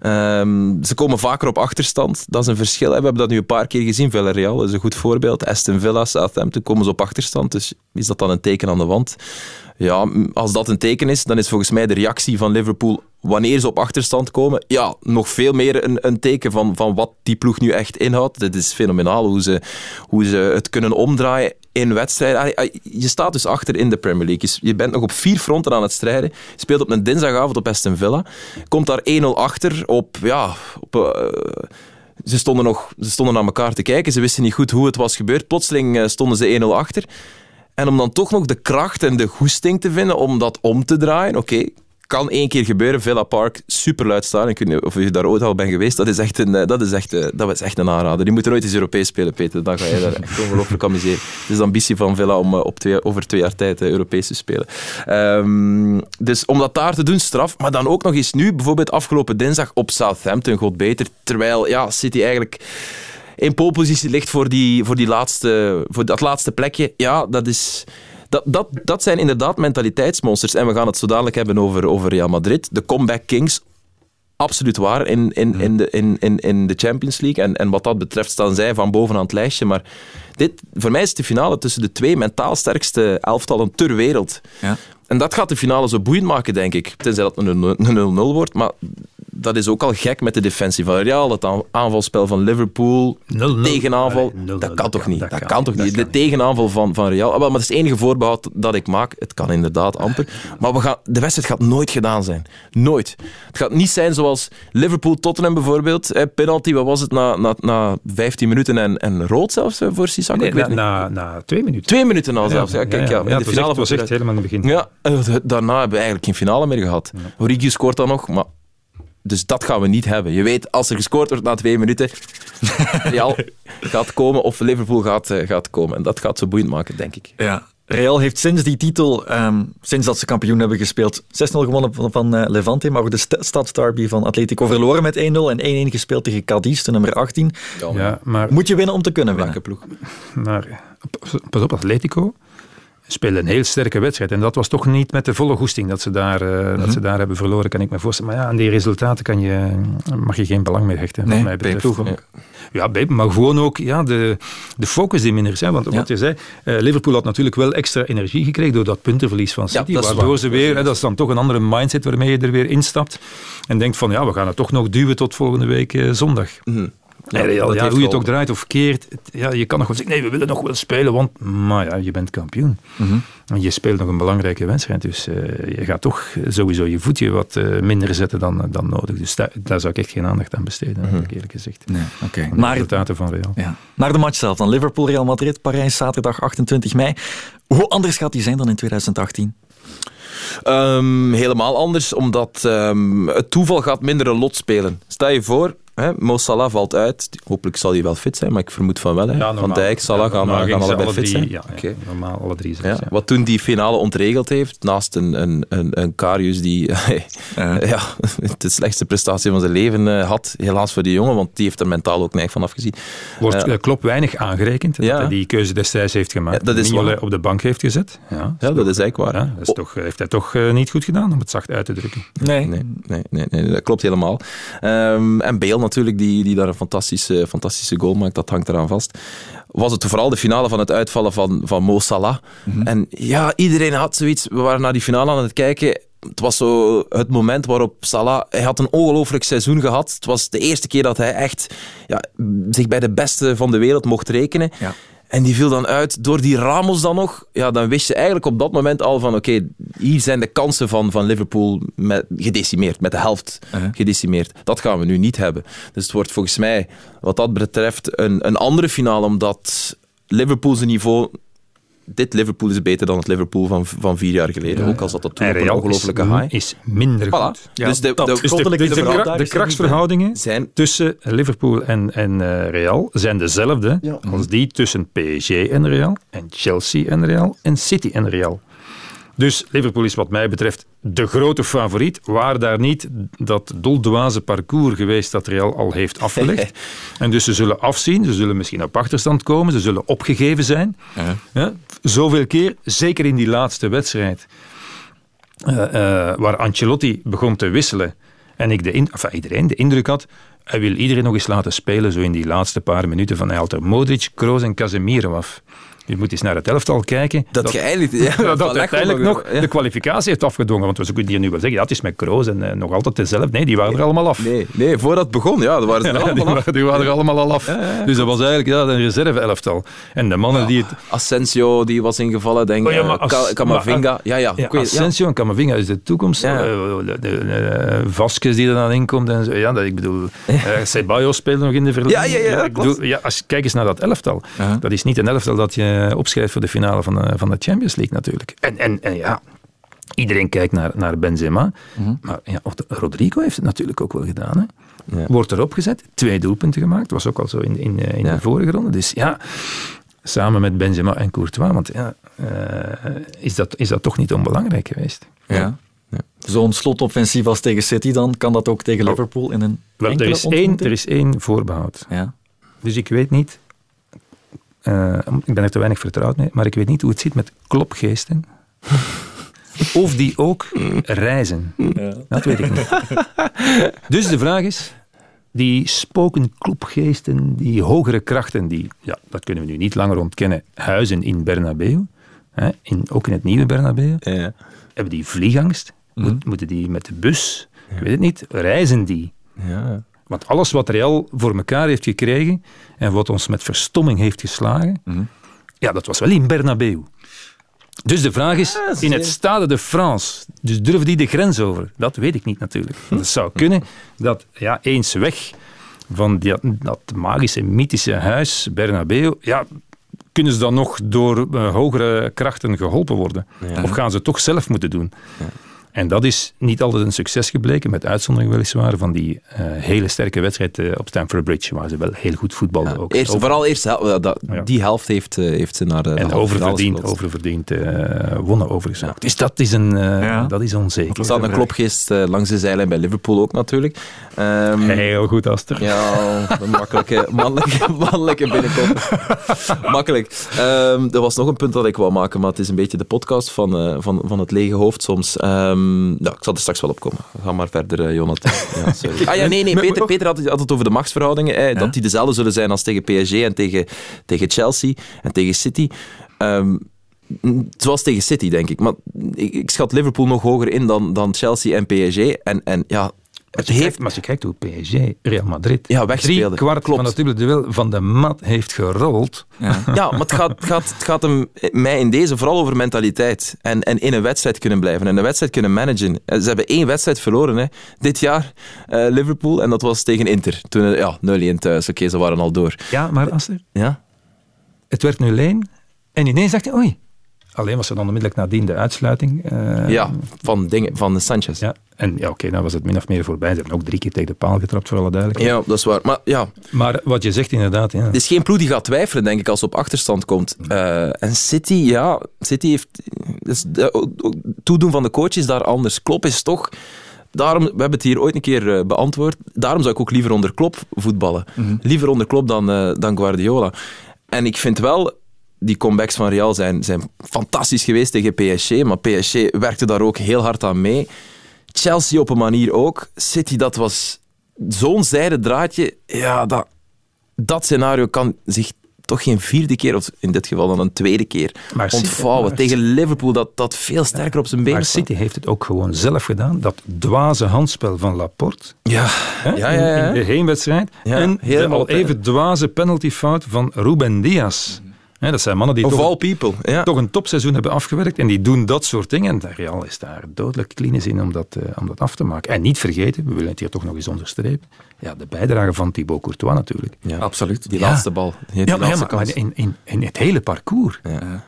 S9: ehm, ze komen vaker op achterstand. Dat is een verschil. We hebben dat nu een paar keer gezien. Villarreal is een goed voorbeeld. Aston Villa, Southampton komen ze op achterstand. Dus is dat dan een teken aan de wand? Ja, als dat een teken is, dan is volgens mij de reactie van Liverpool wanneer ze op achterstand komen, ja, nog veel meer een, een teken van, van wat die ploeg nu echt inhoudt. Het is fenomenaal hoe ze, hoe ze het kunnen omdraaien in wedstrijden. Je staat dus achter in de Premier League. Je- bent nog op vier fronten aan het strijden. Je speelt op een dinsdagavond op Aston Villa. Komt daar 1-0 achter op... Ja, eh, ze stonden, nog, ze stonden naar elkaar te kijken. Ze wisten niet goed hoe het was gebeurd. Plotseling eh, stonden ze 1-0 achter. En om dan toch nog de kracht en de goesting te vinden om dat om te draaien. Oké, kan één keer gebeuren. Villa Park, superluid staan. Ik weet niet of je daar ooit al bent geweest. Dat is echt een, eh, dat is echt, eh, dat is echt een aanrader. Die moeten nooit eens Europees spelen, Peter. Dan ga je daar echt ongelooflijk amuseren. Het is de ambitie van Villa om eh, op twee, over twee jaar tijd Europees te spelen. Ehm, dus om dat daar te doen, straf. Maar dan ook nog eens nu, bijvoorbeeld afgelopen dinsdag op Southampton, god beter. Terwijl ja, City eigenlijk in polepositie ligt voor, die, voor, die laatste, voor dat laatste plekje. Ja, dat is... Dat, dat, dat zijn inderdaad mentaliteitsmonsters. En we gaan het zo dadelijk hebben over, over Real Madrid. De comeback kings, absoluut waar in, in, in, de, in, in, in de Champions League. En, en wat dat betreft staan zij van bovenaan het lijstje. Maar dit, voor mij is het de finale tussen de twee mentaal sterkste elftallen ter wereld.
S3: Ja.
S9: En dat gaat de finale zo boeiend maken, denk ik. Tenzij dat een 0-0 wordt. Maar dat is ook al gek met de defensie van Real. Het aan- aanvalspel van Liverpool.
S10: 0-0.
S9: Tegenaanval.
S10: Allee, 0-0,
S9: dat kan toch niet? Dat,
S10: dat
S9: kan, toch
S10: niet,
S9: De tegenaanval van, van Real. Ah, Maar dat is het enige voorbehoud dat ik maak. Het kan inderdaad amper. Maar we gaan, de wedstrijd gaat nooit gedaan zijn. Nooit. Het gaat niet zijn zoals Liverpool-Tottenham bijvoorbeeld. Eh, penalty, wat was het? Na, na, na 15 minuten en, en rood zelfs eh, voor Sissako?
S10: Nee,
S9: Ik weet
S10: na,
S9: niet.
S10: na, na twee minuten.
S9: Twee minuten al zelfs. Ja, kijk, ja,
S10: ja,
S9: in
S10: het
S9: de finale
S10: het was echt helemaal in het begin.
S9: ja, daarna hebben we eigenlijk geen finale meer gehad. Origi scoort dan nog, maar... Dus dat gaan we niet hebben. Je weet, als er gescoord wordt na twee minuten, Real gaat komen of Liverpool gaat, eh, gaat komen. En dat gaat zo boeiend maken, denk ik.
S3: Ja. Real heeft sinds die titel, ehm, sinds dat ze kampioen hebben gespeeld, 6-0 gewonnen van, van eh, Levante, maar ook de st- stadsderby van Atletico verloren met 1-0 en 1-1 gespeeld tegen Cadiz, de nummer 18.
S10: Ja, maar,
S3: Moet je winnen om te kunnen winnen.
S9: Welke ploeg?
S10: maar pas op, Atletico speelde een heel sterke wedstrijd. En dat was toch niet met de volle goesting dat ze daar, eh, dat ze daar hebben verloren, kan ik me voorstellen. Maar ja, aan die resultaten kan je, mag je geen belang meer hechten,
S3: Nee,
S10: mij betreft.
S3: ook.
S10: Ja, maar gewoon ook ja, de, de focus die minder is. Hè. Want
S3: Ja.
S10: wat je zei, eh, Liverpool had natuurlijk wel extra energie gekregen door dat puntenverlies van City.
S9: is
S10: waardoor
S9: waar.
S10: ze weer, hè, dat is dan toch een andere mindset waarmee je er weer instapt. En denkt van, ja, we gaan het toch nog duwen tot volgende week eh, zondag.
S9: Mhm.
S10: Ja,
S9: dat
S10: hoe je het ook draait of keert, het- ja, je kan nog wel zeggen, nee, we willen nog wel spelen, want maar ja, je bent kampioen.
S3: Mhm.
S10: En je speelt nog een belangrijke wedstrijd, dus eh, je gaat toch sowieso je voetje wat eh, minder zetten dan, dan nodig. Dus daar, daar zou ik echt geen aandacht aan besteden,
S9: Mhm.
S10: heb ik eerlijk gezegd.
S3: Nee, oké.
S10: Aan de
S3: Maar
S10: resultaten van Real.
S3: ja. naar de match zelf dan. Liverpool-Real Madrid, Parijs, zaterdag 28 mei. Hoe anders gaat die zijn dan in 2018?
S9: Ehm, helemaal anders, omdat ehm, het toeval gaat minder een lot spelen. Stel je voor, Hè, Mo Salah valt uit. Hopelijk zal hij wel fit zijn, maar ik vermoed van wel. Hè.
S10: Ja,
S9: van. Dijk, Salah
S10: Ja,
S9: gaan, gaan allebei
S10: alle
S9: fit
S10: drie-
S9: zijn.
S10: Ja, normaal alle drie zijn.
S9: Ja, wat toen die finale ontregeld heeft, naast een, een, een, een Karius die ja. de slechtste prestatie van zijn leven eh, had, helaas voor die jongen, want die heeft er mentaal ook neig van afgezien.
S10: Wordt Klopp weinig aangerekend dat hij die keuze destijds heeft gemaakt.
S9: Ja, dat is waar.
S10: op de bank heeft gezet. Ja,
S9: ja, dat is eigenlijk waar.
S10: ja, dat is toch, heeft hij toch eh, niet goed gedaan, om het zacht uit te drukken.
S3: Nee.
S9: Nee, nee, nee, nee, dat klopt helemaal. Ehm, en Bale natuurlijk, die, die daar een fantastische, fantastische goal maakt, dat hangt eraan vast. Was het vooral de finale van het uitvallen van, van Mo Salah. En ja, iedereen had zoiets. We waren naar die finale aan het kijken. Het was zo het moment waarop Salah... Hij had een ongelooflijk seizoen gehad. Het was de eerste keer dat hij echt ja, zich bij de beste van de wereld mocht rekenen.
S3: Ja.
S9: En die viel dan uit door die Ramos dan nog. Ja, dan wist je eigenlijk op dat moment al van oké, hier zijn de kansen van, van Liverpool met, gedecimeerd, met de helft gedecimeerd. Dat gaan we nu niet hebben. Dus het wordt volgens mij wat dat betreft een, een andere finale, omdat Liverpool's niveau... Dit Liverpool is beter dan het Liverpool van, van vier jaar geleden. Ook al zat dat toen een
S10: Real
S9: ongelofelijke
S10: is,
S9: high.
S10: is minder
S9: Voilà.
S10: goed.
S9: dus de,
S3: dat
S9: de,
S3: is
S10: Dus de, de,
S3: er
S10: krachtsverhoudingen
S9: zijn
S10: tussen Liverpool en, en eh, Real zijn dezelfde als die tussen PSG en Real, en Chelsea en Real, en City en Real. Dus Liverpool is wat mij betreft de grote favoriet. Waar daar niet dat doldwaze parcours geweest dat Real al heeft afgelegd. en dus ze zullen afzien, ze zullen misschien op achterstand komen, ze zullen opgegeven zijn. Ja, zoveel keer, zeker in die laatste wedstrijd, eh, eh, waar Ancelotti begon te wisselen. En ik de in, enfin, iedereen de indruk had, hij wil iedereen nog eens laten spelen, zo in die laatste paar minuten van hij haalt er Modric, Kroos en Casemiro af. Je moet eens naar het elftal kijken.
S9: Dat geëindigd- ja,
S10: dat, dat uiteindelijk
S9: nog- ja.
S10: de kwalificatie heeft afgedwongen. Want we kunnen hier nu wel zeggen, ja, het is met Kroos en eh, nog altijd dezelfde. Nee, die waren er allemaal af.
S9: Nee, nee, voordat het begon, ja, dat waren ze er
S10: Ja, die,
S9: allemaal af.
S10: waren, die waren er allemaal al af. Dus dat was eigenlijk ja, een reserve-elftal. En de mannen die het...
S9: Asensio, die was ingevallen, denk ik.
S10: Oh
S9: eh, Camavinga. Ja, ja.
S10: Asensio en Camavinga is de toekomst. Eh, de, de, de- Vasquez die er dan in komt. En zo. Ja, dat, ik bedoel, eh Ceballos speelde nog in de verlenging.
S9: Ja, ja, ja,
S10: als, kijk eens naar dat elftal. Dat is niet een elftal dat je opschrijft voor de finale van de, van de Champions League natuurlijk. En, en, en ja, iedereen kijkt naar, naar Benzema. Maar ja, Rodrigo heeft het natuurlijk ook wel gedaan. Hè.
S9: Ja.
S10: Wordt erop gezet, twee doelpunten gemaakt. was ook al zo in, in, eh, in
S9: Ja.
S10: de vorige ronde. Dus ja, samen met Benzema en Courtois. Want ja, eh, is, dat, is dat toch niet onbelangrijk geweest?
S9: Ja.
S3: Zo'n slotoffensief als tegen City dan, kan dat ook tegen Liverpool in een
S10: Wel, er, is één, er is één voorbehoud.
S3: Ja.
S10: Dus ik weet niet, eh, ik ben er te weinig vertrouwd mee, maar ik weet niet hoe het zit met klopgeesten. of die ook reizen. Dat weet ik niet. Dus de vraag is, die spoken klopgeesten, die hogere krachten, die, ja, dat kunnen we nu niet langer ontkennen, huizen in Bernabeu, hè, in, ook in het nieuwe Bernabeu,
S9: Ja.
S10: hebben die vliegangst? Moet- moeten die met de bus? Ik weet het niet. Reizen die?
S9: Ja.
S10: Want alles wat Real voor elkaar heeft gekregen en wat ons met verstomming heeft geslagen, ja, dat was wel in Bernabeu. Dus de vraag is, in het Stade de France, dus durven die de grens over? Dat weet ik niet natuurlijk. Want Het zou kunnen dat ja, eens weg van die, dat magische, mythische huis Bernabeu, ja, kunnen ze dan nog door eh, hogere krachten geholpen worden? Of gaan ze het toch zelf moeten doen? En dat is niet altijd een succes gebleken, met uitzondering weliswaar van die eh, hele sterke wedstrijd eh, op Stamford Bridge, waar ze wel heel goed voetbalden. ook.
S9: Eerst,
S10: Over-
S9: vooral eerst, hel- eh, dat,
S10: Ja.
S9: die helft heeft, eh, heeft ze naar de
S10: en oververdiend, oververdiend eh, wonnen overigens. Dus dat is, een, eh, dat is onzeker.
S9: Er staat een klopgeest langs de zijlijn bij Liverpool ook natuurlijk. Ehm,
S10: Heel goed, Aster.
S9: Ja, een makkelijke, mannelijke, mannelijke. Makkelijk. Ehm, er was nog een punt dat ik wou maken, maar het is een beetje de podcast van, eh, van, van het lege hoofd soms. Ehm, ja, ik zal er straks wel op komen. Ga maar verder, eh, Jonathan. Ja, sorry. Ah ja, nee, nee. Peter, Peter had, het- had het over de machtsverhoudingen. eh, Dat die dezelfde zullen zijn als tegen PSG en tegen, tegen Chelsea en tegen City. Ehm, Zoals tegen City, denk ik. Maar ik, ik schat Liverpool nog hoger in dan, dan Chelsea en PSG. En, en ja, het heeft...
S10: Maar als je kijkt hoe PSG, Real Madrid,
S9: Ja,
S10: drie kwart van het dubbele duel van de mat heeft gerold.
S9: Ja, maar het gaat, het gaat, het gaat hem, mij in deze vooral over mentaliteit. En, en in een wedstrijd kunnen blijven. En een wedstrijd kunnen managen. Eh, Ze hebben één wedstrijd verloren hè, dit jaar, eh, Liverpool. En dat was tegen Inter. Toen, eh, ja, 0-1 thuis. Oké, ze waren al door.
S10: Ja, maar Aster,
S9: Ja?
S10: het werd 0-1 en ineens dacht je, oei, Alleen was er dan onmiddellijk nadien de uitsluiting. eh,
S9: ja, van, dingen, van de Sanchez.
S10: Ja, en ja, oké, dan was het min of meer voorbij. Ze hebben ook drie keer tegen de paal getrapt, voor alle duidelijkheid.
S9: Ja, dat is waar. Maar ja,
S10: Maar wat je zegt inderdaad, ja.
S9: Het is geen ploeg die gaat twijfelen, denk ik, als ze op achterstand komt. Eh, en City, ja, City heeft... Dus de, toedoen van de coach is daar anders. Klopp is toch... Daarom, we hebben het hier ooit een keer eh, beantwoord. Daarom zou ik ook liever onder Klopp voetballen. Liever onder Klopp dan, dan Guardiola. En ik vind wel, die comebacks van Real zijn, zijn fantastisch geweest tegen PSG. Maar PSG werkte daar ook heel hard aan mee. Chelsea op een manier ook. City, dat was zo'n zijde draadje. Ja, dat, dat scenario kan zich toch geen vierde keer, of in dit geval dan een tweede keer,
S10: Maar
S9: ontvouwen. Tegen Liverpool, dat, dat veel sterker op zijn benen
S10: Maar
S9: staat.
S10: City heeft het ook gewoon zelf gedaan. Dat dwaze handspel van Laporte.
S9: Ja,
S10: hè,
S9: ja, ja, ja.
S10: In, de heenwedstrijd.
S9: Ja,
S10: en de al even dwaze penaltyfout van Ruben Diaz. Hè, dat zijn mannen die
S9: Of
S10: toch,
S9: all people, ja.
S10: toch een topseizoen hebben afgewerkt. En die doen dat soort dingen. En de Real is daar dodelijk klinisch in om dat, eh, om dat af te maken. En niet vergeten, we willen het hier toch nog eens onderstrepen. Ja, de bijdrage van Thibaut Courtois natuurlijk.
S9: Ja,
S3: Absoluut.
S9: Die
S10: Ja.
S9: laatste bal. Die, die
S10: Ja,
S9: laatste
S10: maar,
S9: kans.
S10: maar in, in, in het hele parcours.
S9: Ja.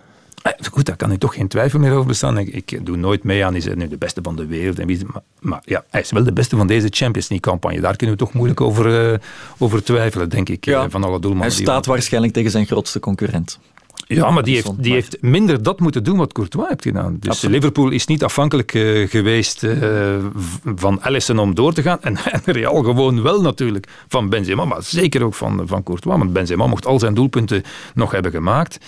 S10: Eh, Goed, daar kan nu toch geen twijfel meer over bestaan. Ik, ik doe nooit mee aan, is hij nu de beste van de wereld? En wie maar, maar ja, hij is wel de beste van deze Champions League-campagne. Daar kunnen we toch moeilijk over, eh, over twijfelen, denk ik,
S3: Ja.
S10: eh, van alle doelmannen.
S3: Hij staat waarschijnlijk tegen zijn grootste concurrent.
S10: Ja, maar die heeft, die heeft minder dat moeten doen wat Courtois heeft gedaan. Dus
S3: Absoluut.
S10: Liverpool is niet afhankelijk geweest van Allison om door te gaan. En, en Real gewoon wel natuurlijk van Benzema, maar zeker ook van, van Courtois. Want Benzema mocht al zijn doelpunten nog hebben gemaakt.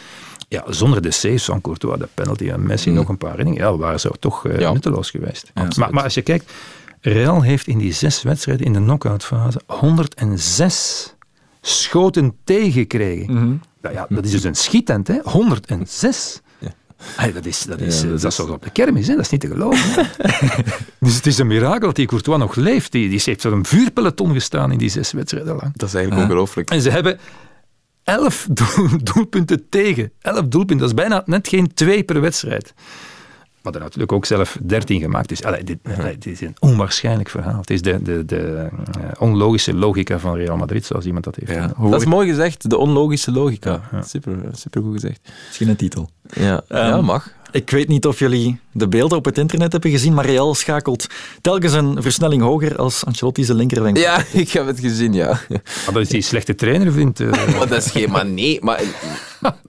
S10: Ja, zonder de C's van Courtois, de penalty en Messi, nog een paar reddingen, ja, waren ze toch
S9: Ja.
S10: nutteloos geweest. Maar, maar als je kijkt, Real heeft in die zes wedstrijden in de knock-out fase 106 schoten tegengekregen. Nou ja, dat is dus een schietent, hè? 106. Hey, dat is, dat is,
S9: Ja,
S10: eh,
S9: dat
S10: dat
S9: is-
S10: is toch op de kermis, hè? dat is niet te geloven. dus het is een mirakel dat die Courtois nog leeft. Die, die heeft een vuurpeloton gestaan in die zes wedstrijden lang.
S9: Dat is eigenlijk ongelooflijk.
S10: En ze hebben elf doel- doelpunten tegen. Elf doelpunten, dat is bijna net geen twee per wedstrijd. Maar er natuurlijk ook zelf 13 gemaakt. Dus allee, dit, allee, dit is een onwaarschijnlijk verhaal. Het is de, de, de eh, onlogische logica van Real Madrid, zoals iemand dat heeft. genoemd.
S9: Dat is mooi gezegd, de onlogische logica. Super, super goed gezegd.
S3: Misschien een titel.
S9: Ja, ja
S3: Ehm,
S9: mag.
S3: Ik weet niet of jullie de beelden op het internet hebben gezien, maar Real schakelt telkens een versnelling hoger als Ancelotti zijn linkerwenk.
S9: Ja, ik heb het gezien, ja.
S10: Maar dat is die slechte trainer, vindt. eh,
S9: Maar dat is geen, maar nee, maar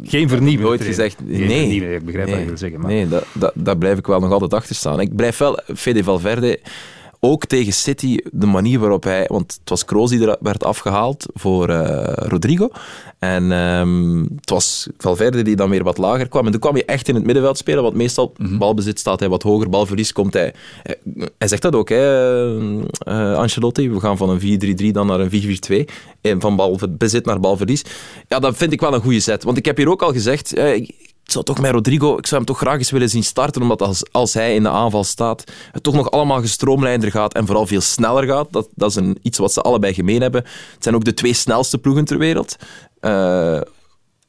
S10: geen vernieuwing.
S9: nooit gezegd,
S10: Geen
S9: nee.
S10: ik begrijp wat
S9: nee,
S10: je wil zeggen. Maar
S9: Nee, dat, dat, daar blijf ik wel nog altijd achter staan. Ik blijf wel, Fede Valverde, ook tegen City, de manier waarop hij... Want het was Kroos die er werd afgehaald voor eh, Rodrigo. En ehm, het was Valverde die dan weer wat lager kwam. En toen kwam hij echt in het middenveld spelen, want meestal balbezit staat hij wat hoger, balverlies komt hij... Hij, hij zegt dat ook, hè, eh, Ancelotti. We gaan van een 4-3-3 dan naar een 4-4-2. En van balbezit naar balverlies. Ja, dat vind ik wel een goede zet. Want ik heb hier ook al gezegd... eh, zou toch met Rodrigo, ik zou hem toch graag eens willen zien starten, omdat als, als hij in de aanval staat, het toch nog allemaal gestroomlijnder gaat en vooral veel sneller gaat. Dat, dat is een, iets wat ze allebei gemeen hebben. Het zijn ook de twee snelste ploegen ter wereld. Eh,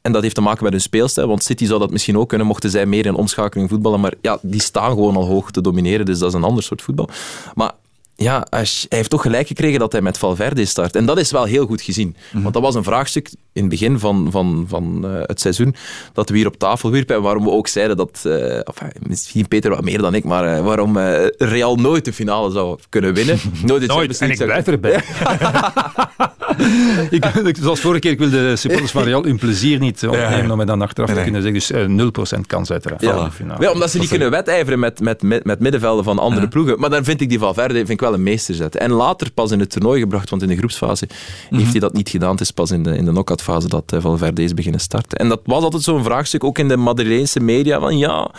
S9: en dat heeft te maken met hun speelstijl, want City zou dat misschien ook kunnen, mochten zij meer in omschakeling voetballen. Maar ja, die staan gewoon al hoog te domineren, dus dat is een ander soort voetbal. Maar ja, hij heeft toch gelijk gekregen dat hij met Valverde start. En dat is wel heel goed gezien. Want dat was een vraagstuk in het begin van, van, van eh, het seizoen dat we hier op tafel wierpen. En waarom we ook zeiden dat, eh, enfin, misschien Peter wat meer dan ik, maar eh, waarom eh, Real nooit de finale zou kunnen winnen. Nooit
S10: en ik blijf erbij. ik, ik, zoals vorige keer, ik wil de supporters van Real hun plezier niet opnemen om het dan achteraf te kunnen zeggen. Dus eh, 0% kans uiteraard.
S9: Ja.
S10: de finale.
S9: Ja, omdat ze niet kunnen wedijveren met, met, met, met middenvelden van andere ploegen. Maar dan vind ik die Valverde vind ik wel een meesterzet. En later pas in het toernooi gebracht, want in de groepsfase heeft hij dat niet gedaan. Het is pas in de, in de knock-outfase dat eh, Valverde is beginnen starten. En dat was altijd zo'n vraagstuk, ook in de Madrileense media, van ja,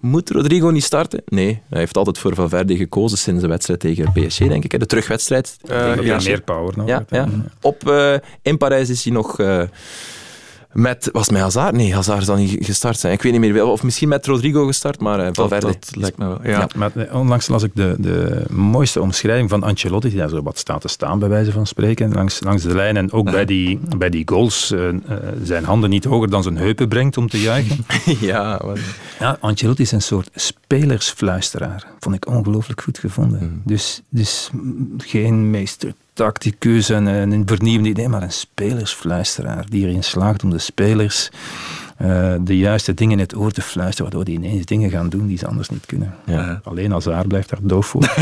S9: moet Rodrigo niet starten? Nee, hij heeft altijd voor Valverde gekozen sinds de wedstrijd tegen PSG, denk ik. hè. De terugwedstrijd. Ja.
S10: hij meer power nog
S9: Ja, ja. Op, eh, in Parijs is hij nog eh, met... Was het met Hazard? Nee, Hazard zal niet gestart zijn. Ik weet niet meer. wel. Of misschien met Rodrigo gestart, maar eh, Valverde.
S3: dat lijkt me wel. Ja.
S10: Maar eh, onlangs las ik de, de mooiste omschrijving van Ancelotti, die daar zo wat staat te staan, bij wijze van spreken, langs, langs de lijn. En ook bij, die, bij die goals eh, eh, zijn handen niet hoger dan zijn heupen brengt om te juichen.
S9: ja, wat-
S10: Ja, Ancelotti is een soort spelersfluisteraar. Vond ik ongelooflijk goed gevonden.
S9: Mm.
S10: Dus, dus mm, geen meester tacticus en, en een vernieuwend idee, maar een spelersfluisteraar die erin slaagt om de spelers eh, de juiste dingen in het oor te fluisteren, waardoor die ineens dingen gaan doen die ze anders niet kunnen.
S9: Ja.
S10: Alleen als haar blijft daar doof voor.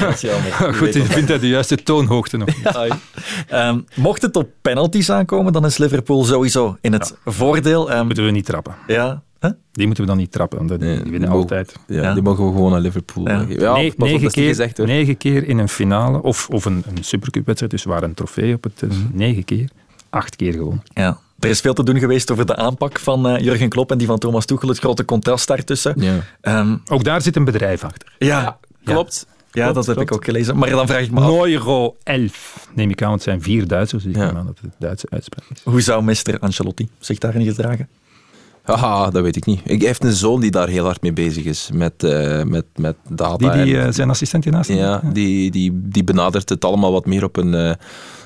S3: Dat is jammer.
S10: Goed, ik vind hij de juiste toonhoogte nog niet.
S3: Ehm, mocht het op penalties aankomen, dan is Liverpool sowieso in het voordeel. Ehm,
S10: Moeten we niet trappen.
S3: ja. Huh?
S10: Die moeten we dan niet trappen, want die
S9: Nee,
S10: winnen
S9: die mogen-
S10: altijd.
S9: Ja,
S3: Ja.
S9: Die mogen we gewoon aan Liverpool
S3: Ja.
S9: geven. Ja,
S10: Ne-
S9: pas op,
S10: negen, keer,
S9: gezegd hoor.
S10: negen keer in een finale, of, of een, een supercupwedstrijd, dus waar een trofee op het is.
S9: Mhm.
S10: Negen keer, acht keer gewonnen.
S3: Ja. Er is veel te doen geweest over de aanpak van eh, Jurgen Klopp en die van Thomas Tuchel. Het grote contrast daartussen.
S9: Ja.
S3: Ehm,
S10: Ook daar zit een bedrijf achter.
S3: ja,
S9: Klopt.
S3: ja, dat heb
S10: klopt.
S3: ik ook gelezen. Maar dan vraag ik me af,
S10: Euro 11, neem ik aan, want het zijn vier Duitsers, dus ik
S9: Ja.
S10: neem aan dat het de Duitse uitspraak is.
S3: hoe zou Mr. Ancelotti zich daarin gedragen?
S9: Haha, dat weet ik niet. Ik hij heeft een zoon die daar heel hard mee bezig is. Met, eh, met, met data.
S10: Die, die
S9: en-
S10: eh, zijn assistent hiernaast?
S9: ja, die, die, die benadert het allemaal wat meer op een, eh,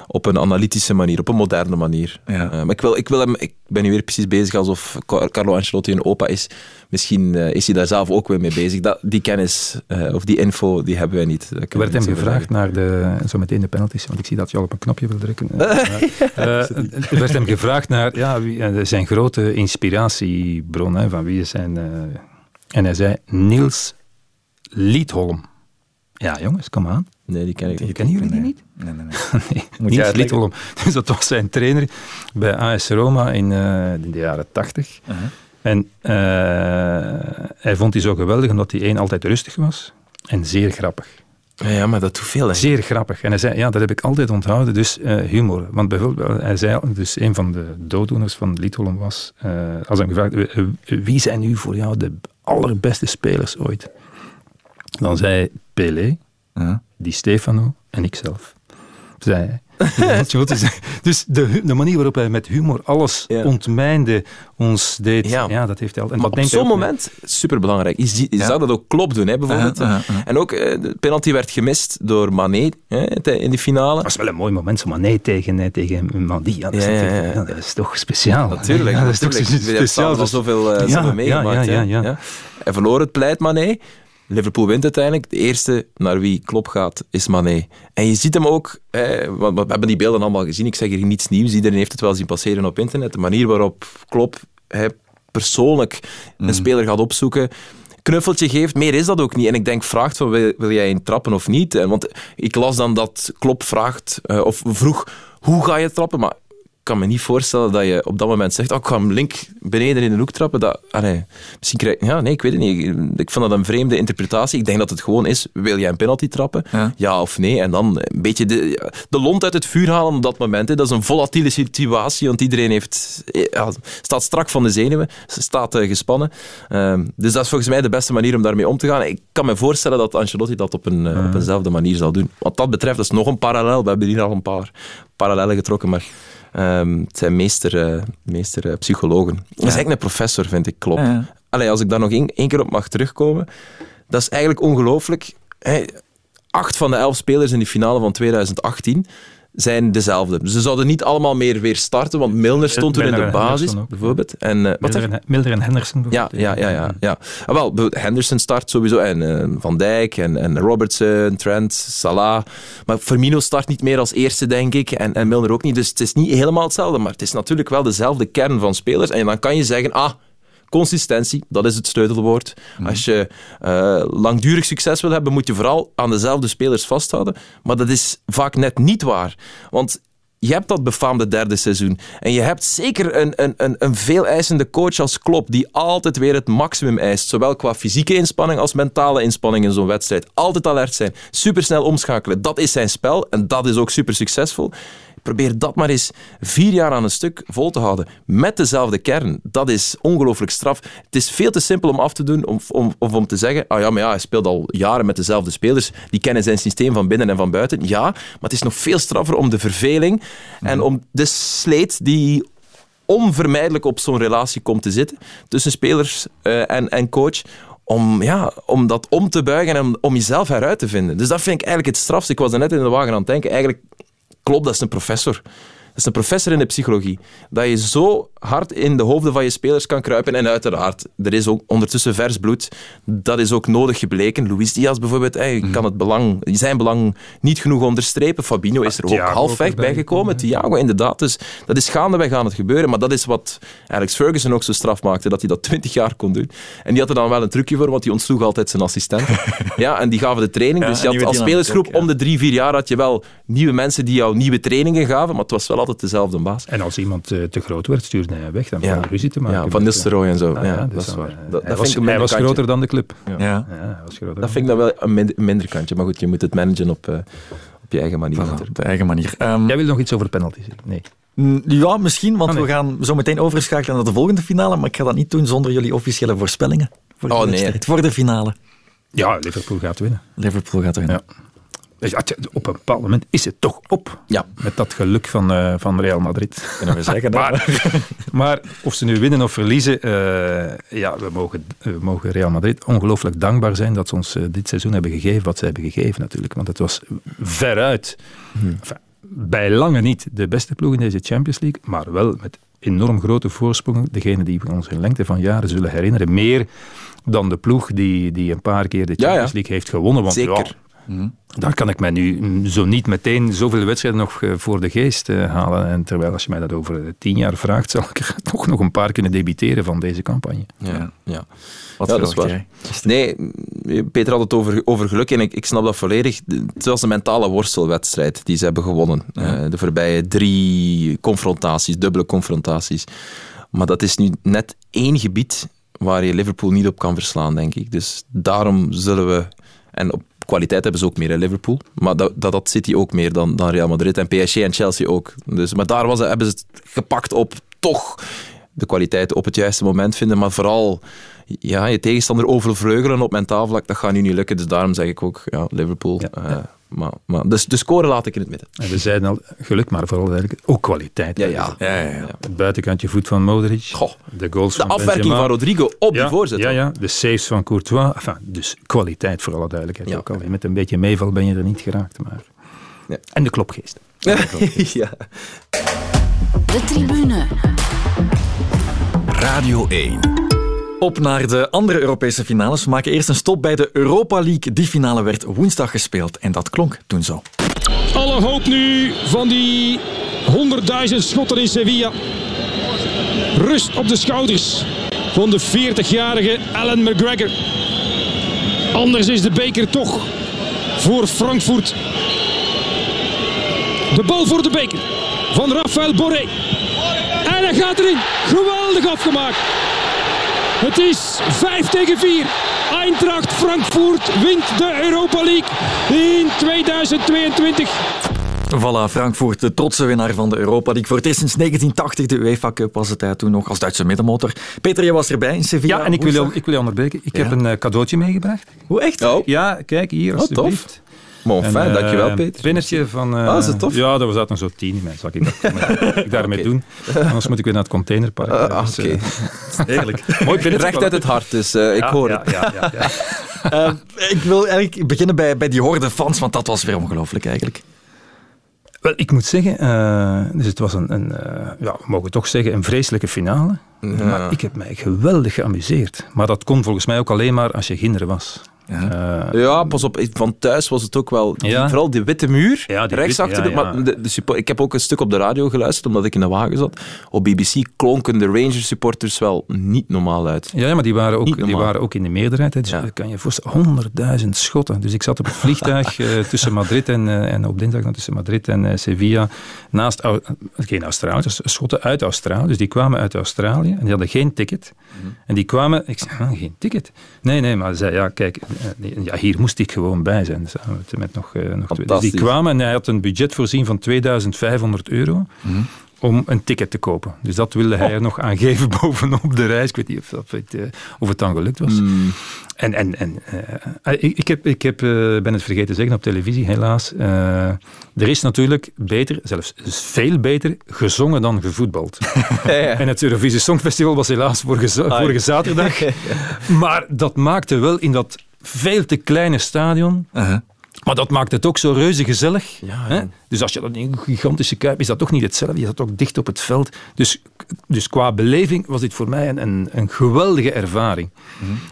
S9: op een analytische manier, op een moderne manier.
S3: Ja.
S9: Eh, maar ik, wil, ik, wil hem, ik ben nu weer precies bezig alsof Car- Carlo Ancelotti een opa is. Misschien eh, is hij daar zelf ook weer mee bezig. Dat, die kennis eh, of die info, die hebben wij niet.
S10: Ik werd
S9: we
S10: hem gevraagd naar de, zo meteen de penalties, want ik zie dat je al op een knopje wil drukken. Er werd hem gevraagd naar ja, wie, zijn grote inspiratiebron, hè, van wie is zijn... en hij zei Niels Liedholm. Ja, jongens, kom aan.
S9: Nee, die ken ik niet.
S10: Kennen jullie die niet?
S3: Nee, nee, nee.
S10: nee.
S3: Moet
S10: Niels. Dus dat was zijn trainer bij AS Roma in, eh, in de jaren tachtig.
S3: Uh-huh.
S10: En eh, hij vond die zo geweldig omdat hij één altijd rustig was en zeer grappig.
S9: Ja, ja, maar dat doet veel. Hè.
S10: Zeer grappig. En hij zei, ja, dat heb ik altijd onthouden, dus eh, humor. Want bijvoorbeeld, hij zei, dus een van de dooddoeners van Liedholm was, eh, als hij hem gevraagd wie zijn nu voor jou de allerbeste spelers ooit? Dan zei hij Pelé,
S3: Ja.
S10: Di Stefano en ikzelf. Zei hij. Is zeggen. Dus de, de manier waarop hij met humor alles
S9: Ja.
S10: ontmijnde, ons deed,
S9: Ja.
S10: ja, dat heeft hij altijd. En
S9: Maar
S10: dat
S9: op zo'n moment, superbelangrijk. Je, zie- je
S3: Ja.
S9: zou dat ook Klopp doen, hè, bijvoorbeeld.
S3: Ja.
S9: En ook, eh, de penalty werd gemist door Mané hè, in die finale.
S10: Dat was wel een mooi moment, zo maar nee tegen, tegen Mandi. Ja, dat,
S9: Ja,
S10: is
S9: ja,
S10: natuurlijk-
S9: ja.
S10: ja, dat is toch speciaal.
S9: Natuurlijk,
S10: Ja, dat is toch
S9: natuurlijk. We hebben
S10: speciaal.
S9: samen al
S10: Dus-
S9: zoveel, eh,
S10: Ja,
S9: zoveel
S10: ja,
S9: meegemaakt.
S10: ja, ja, ja.
S9: Hij verloor het pleit Mané. Liverpool wint uiteindelijk. De eerste naar wie Klopp gaat, is Mané. En je ziet hem ook, hè, want we hebben die beelden allemaal gezien. Ik zeg hier niets nieuws. Iedereen heeft het wel zien passeren op internet. De manier waarop Klopp hè, persoonlijk
S10: Mm.
S9: een speler gaat opzoeken knuffeltje geeft. Meer is dat ook niet. En ik denk, vraagt van, wil, wil jij een trappen of niet? Want ik las dan dat Klopp vraagt, eh, of vroeg, hoe ga je trappen? Maar kan me niet voorstellen dat je op dat moment zegt, oh, ik ga hem link beneden in de hoek trappen. Dat. Misschien krijg, ja, nee, ik weet het niet. Ik, vind dat een vreemde interpretatie. Ik denk dat het gewoon is, wil jij een penalty trappen?
S3: Ja.
S9: of nee? En dan een beetje de, de lont uit het vuur halen op dat moment. Hè. Dat is een volatiele situatie, want iedereen heeft, ja, staat strak van de zenuwen, staat eh, gespannen. Ehm, dus dat is volgens mij de beste manier om daarmee om te gaan. Ik kan me voorstellen dat Ancelotti dat op, een, eh, op eenzelfde manier zal doen. Wat dat betreft, dat is nog een parallel. We hebben hier al een paar parallellen getrokken, maar ehm, het zijn meester, eh, meester eh, psychologen. Dat is eigenlijk een professor, vind ik, klopt.
S3: Ja, ja.
S9: Allee, als ik daar nog één, één keer op mag terugkomen, dat is eigenlijk ongelooflijk. Acht van de elf spelers in de finale van 2018 zijn dezelfde. Ze zouden niet allemaal meer weer starten, want Milner stond toen in de
S10: Milner
S9: basis, bijvoorbeeld. En, eh, wat
S10: Milder, en, Henderson
S9: ja,
S10: bijvoorbeeld.
S9: ja, ja, ja. ja. Ah, wel, Henderson start sowieso en eh, Van Dijk en, en Robertson, Trent, Salah. Maar Firmino start niet meer als eerste, denk ik. En, en Milner ook niet. Dus het is niet helemaal hetzelfde. Maar het is natuurlijk wel dezelfde kern van spelers. En dan kan je zeggen, ah, consistentie, dat is het sleutelwoord. Als je eh, langdurig succes wil hebben, moet je vooral aan dezelfde spelers vasthouden. Maar dat is vaak net niet waar. Want je hebt dat befaamde derde seizoen. En je hebt zeker een, een, een, een veel eisende coach als Klopp, die altijd weer het maximum eist. Zowel qua fysieke inspanning als mentale inspanning in zo'n wedstrijd. Altijd alert zijn, supersnel omschakelen. Dat is zijn spel en dat is ook super succesvol. Probeer dat maar eens vier jaar aan een stuk vol te houden. Met dezelfde kern. Dat is ongelooflijk straf. Het is veel te simpel om af te doen om, om, of om te zeggen: ah ja, maar ja, hij speelt al jaren met dezelfde spelers. Die kennen zijn systeem van binnen en van buiten. Ja, maar het is nog veel straffer om de verveling en om de sleet die onvermijdelijk op zo'n relatie komt te zitten tussen spelers eh, en, en coach. Om, ja, om dat om te buigen en om, om jezelf heruit te vinden. Dus dat vind ik eigenlijk het strafste. Ik was er net in de wagen aan het denken. Eigenlijk klopt, dat is een professor. Is een professor in de psychologie. Dat je zo hard in de hoofden van je spelers kan kruipen. En uiteraard, er is ook ondertussen vers bloed. Dat is ook nodig gebleken. Luis Diaz bijvoorbeeld, hij
S10: Mhm.
S9: kan het belang, zijn belang niet genoeg onderstrepen. Fabinho is er ook
S10: Thiago
S9: halfweg
S10: ook erbij
S9: bijgekomen. Thiago, inderdaad. Dus dat is gaandeweg aan het gebeuren. Maar dat is wat Alex Ferguson ook zo straf maakte, dat hij dat 20 jaar kon doen. En die had er dan wel een trucje voor, want die ontsloeg altijd zijn assistent. ja, en die gaven de training. Dus je had als spelersgroep om de drie, vier jaar had je wel nieuwe mensen die jou nieuwe trainingen gaven, maar het was wel altijd dezelfde baas.
S10: En als iemand eh, te groot werd, stuurde hij weg. Dan
S9: Ja.
S10: ruzie te maken.
S9: Ja, Van Nistelrooy en zo.
S10: ah,
S9: Ja,
S10: dus
S9: dat is waar.
S10: eh,
S9: Dat-
S10: hij
S9: dat
S10: was,
S9: vind ik een
S10: hij was
S9: minder
S10: groter dan de club.
S9: Ja.
S3: Ja.
S10: Ja, hij was groter
S9: Dat vind ik dan wel een minder, minder kantje. Maar goed, je moet het managen op, eh, op je eigen manier.
S3: Voilà, op de eigen manier. Ehm,
S10: Jij wil nog iets over penalties? Nee.
S3: Mm, Ja, misschien, want
S10: Ah, nee.
S3: we gaan zo meteen overschakelen naar de volgende finale. Maar ik ga dat niet doen zonder jullie officiële voorspellingen. Voor, die
S9: Oh, nee.
S3: wedstrijd, voor de finale.
S10: Ja, Liverpool gaat winnen.
S3: Liverpool gaat winnen.
S10: Ja. Op een bepaald moment is het toch op.
S9: Ja.
S10: Met dat geluk van, eh, van Real Madrid.
S3: Kunnen we zeggen. dat?
S10: Maar, maar of ze nu winnen of verliezen, eh, ja, we mogen, we mogen Real Madrid ongelooflijk dankbaar zijn dat ze ons eh, dit seizoen hebben gegeven wat ze hebben gegeven natuurlijk. Want het was veruit, enfin, bij lange niet de beste ploeg in deze Champions League, maar wel met enorm grote voorsprongen. Degene die we ons in lengte van jaren zullen herinneren. Meer dan de ploeg die, die een paar keer de
S9: Ja, ja.
S10: Champions League heeft gewonnen. Want
S9: Zeker.
S10: ja, daar kan ik mij nu zo niet meteen zoveel wedstrijden nog eh, voor de geest eh, halen. En terwijl als je mij dat over eh, tien jaar vraagt, zal ik er toch nog een paar kunnen debiteren van deze campagne.
S9: Ja, ja.
S3: Wat
S9: Ja, dat is waar. Nee, Peter had het over, over geluk en ik, ik snap dat volledig. Het was een mentale worstelwedstrijd die ze hebben gewonnen. Eh, de voorbije drie confrontaties, dubbele confrontaties. Maar dat is nu net één gebied waar je Liverpool niet op kan verslaan, denk ik. Dus daarom zullen we... En op kwaliteit hebben ze ook meer, in Liverpool. Maar dat, dat had City ook meer dan, dan Real Madrid. En PSG en Chelsea ook. Dus, maar daar was, hebben ze het gepakt op toch de kwaliteit op het juiste moment vinden. Maar vooral ja, je tegenstander overvleugelen op mentaal vlak, dat gaat nu niet lukken. Dus daarom zeg ik ook, ja, Liverpool. eh, Maar, maar, dus de score laat ik in het midden.
S10: En we zeiden al, geluk, maar vooral eigenlijk ook kwaliteit.
S9: Ja, ja.
S3: Ja, ja, ja.
S10: Het buitenkantje voet van Modric,
S9: Goh,
S10: de goals
S9: de
S10: van
S9: afwerking
S10: Benzema.
S9: van Rodrigo op
S10: ja,
S9: die voorzet.
S10: Ja, ja, de saves van Courtois. Enfin, dus kwaliteit voor alle duidelijkheid.
S9: Ja.
S10: Ook al met een beetje meeval ben je er niet geraakt. Maar...
S9: Ja.
S10: En de klopgeest.
S9: ja.
S2: De tribune.
S14: Radio 1.
S3: Op naar de andere Europese finales. We maken eerst een stop bij de Europa League. Die finale werd woensdag gespeeld en dat klonk toen zo.
S15: Alle hoop nu van die 100.000 schotten in Sevilla. Rust op de schouders van de 40-jarige Alan McGregor. Anders is de beker toch voor Frankfurt. De bal voor de beker van Rafael Borré. En hij gaat erin. Geweldig afgemaakt. Het is 5 tegen 4. Eintracht Frankfurt wint de Europa League in 2022.
S3: Voilà, Frankfurt, de trotse winnaar van de Europa League. Voor het eerst sinds 1980, de UEFA Cup was het hij toen nog als Duitse middenmotor. Peter, je was erbij in Sevilla.
S10: Ja, en ik wil, je- ik wil je onderbreken. Ik
S3: Ja.
S10: heb een eh, cadeautje meegebracht.
S3: Hoe echt?
S9: Oh,
S10: Ja, kijk hier,
S9: tof.
S10: alsjeblieft. En,
S9: fijn,
S10: eh,
S9: dankjewel Peter.
S10: Pinnetje van... eh,
S9: Ah, is het tof?
S10: Ja, er zaten zo tien in mij. Zal ik dat ik daarmee doen? Anders moet ik weer naar het containerpark.
S9: Ah,
S10: Dus,
S9: Oké.
S10: eh,
S3: Heerlijk.
S10: mooi pinnetje.
S9: Recht uit het hart, dus eh, ik hoor het.
S10: Ja, ja, ja.
S3: Eh, ik wil eigenlijk beginnen bij, bij die horde fans, want dat was weer ongelooflijk eigenlijk.
S10: Wel, ik moet zeggen, eh, dus het was een, een eh, ja, we mogen toch zeggen, een vreselijke finale. Maar ik heb mij geweldig geamuseerd. Maar dat kon volgens mij ook alleen maar als je kinderen was.
S3: Ja.
S9: Ja, pas op, van thuis was het ook wel...
S10: Ja.
S9: Vooral die witte muur,
S10: Ja, die
S9: rechts achter de...
S10: ja.
S9: Maar de, de suppo- ik heb ook een stuk op de radio geluisterd, omdat ik in de wagen zat. Op BBC klonken de Rangers supporters wel niet normaal uit.
S10: Ja, ja, maar die waren ook, die waren ook in de meerderheid. Hè. Dus kan je voorstellen, honderdduizend schotten. Dus ik zat op het vliegtuig eh, tussen Madrid en, eh, en op dinsdag tussen Madrid en eh, Sevilla. Naast, geen Australiërs, schotten uit Australië. Dus die kwamen uit Australië en die hadden geen ticket.
S9: Mhm.
S10: En die kwamen, ik zei, "Ah, geen ticket? Nee, nee, maar ze zei, ja, kijk, ja, hier moest ik gewoon bij zijn. Samen met, met nog, eh, nog twee. Dus die kwamen en hij had een budget voorzien van 2500 euro om een ticket te kopen. Dus dat wilde hij er nog aan geven bovenop de reis. Ik weet niet of, eh, of het dan gelukt was. En, en, en eh, ik, ik, heb, ik heb, eh, ben het vergeten te zeggen op televisie, helaas. Eh, er is natuurlijk beter, zelfs veel beter, gezongen dan gevoetbald. En het Eurovisie Songfestival was helaas vorige, vorige zaterdag. Maar dat maakte wel in dat veel te kleine stadion
S3: Uh-huh.
S10: Maar dat maakt het ook zo reuze gezellig. hè? Dus als je dat in een gigantische kuip is dat toch niet hetzelfde. Je zat ook dicht op het veld. Dus, dus qua beleving was dit voor mij een, een, een geweldige ervaring.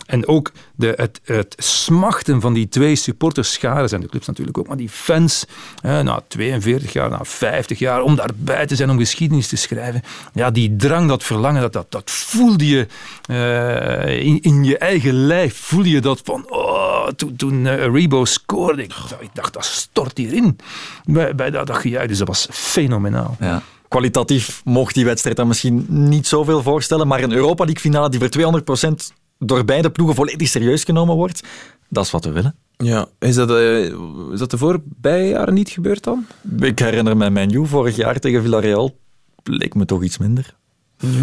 S10: En ook de, het, het smachten van die twee supporterscharen zijn de clubs natuurlijk ook, maar die fans, na 42 jaar, na 50 jaar, om daarbij te zijn, om geschiedenis te schrijven. Ja, die drang, dat verlangen, dat, dat, dat voelde je eh, in, in je eigen lijf. Voelde je dat van, oh, toen, toen eh, Rebo scoorde, ik, dacht, dat stort hierin. Bij, bij dat, dat gejuich, dus dat was fenomenaal.
S3: Ja. Kwalitatief mocht die wedstrijd dan misschien niet zoveel voorstellen, maar een Europa League finale die voor 200% door beide ploegen volledig serieus genomen wordt, dat is wat we willen.
S9: Ja, is dat, eh, is dat de voorbije jaren niet gebeurd dan?
S3: Ik herinner me mijn Juve vorig jaar tegen Villarreal, leek me toch iets minder.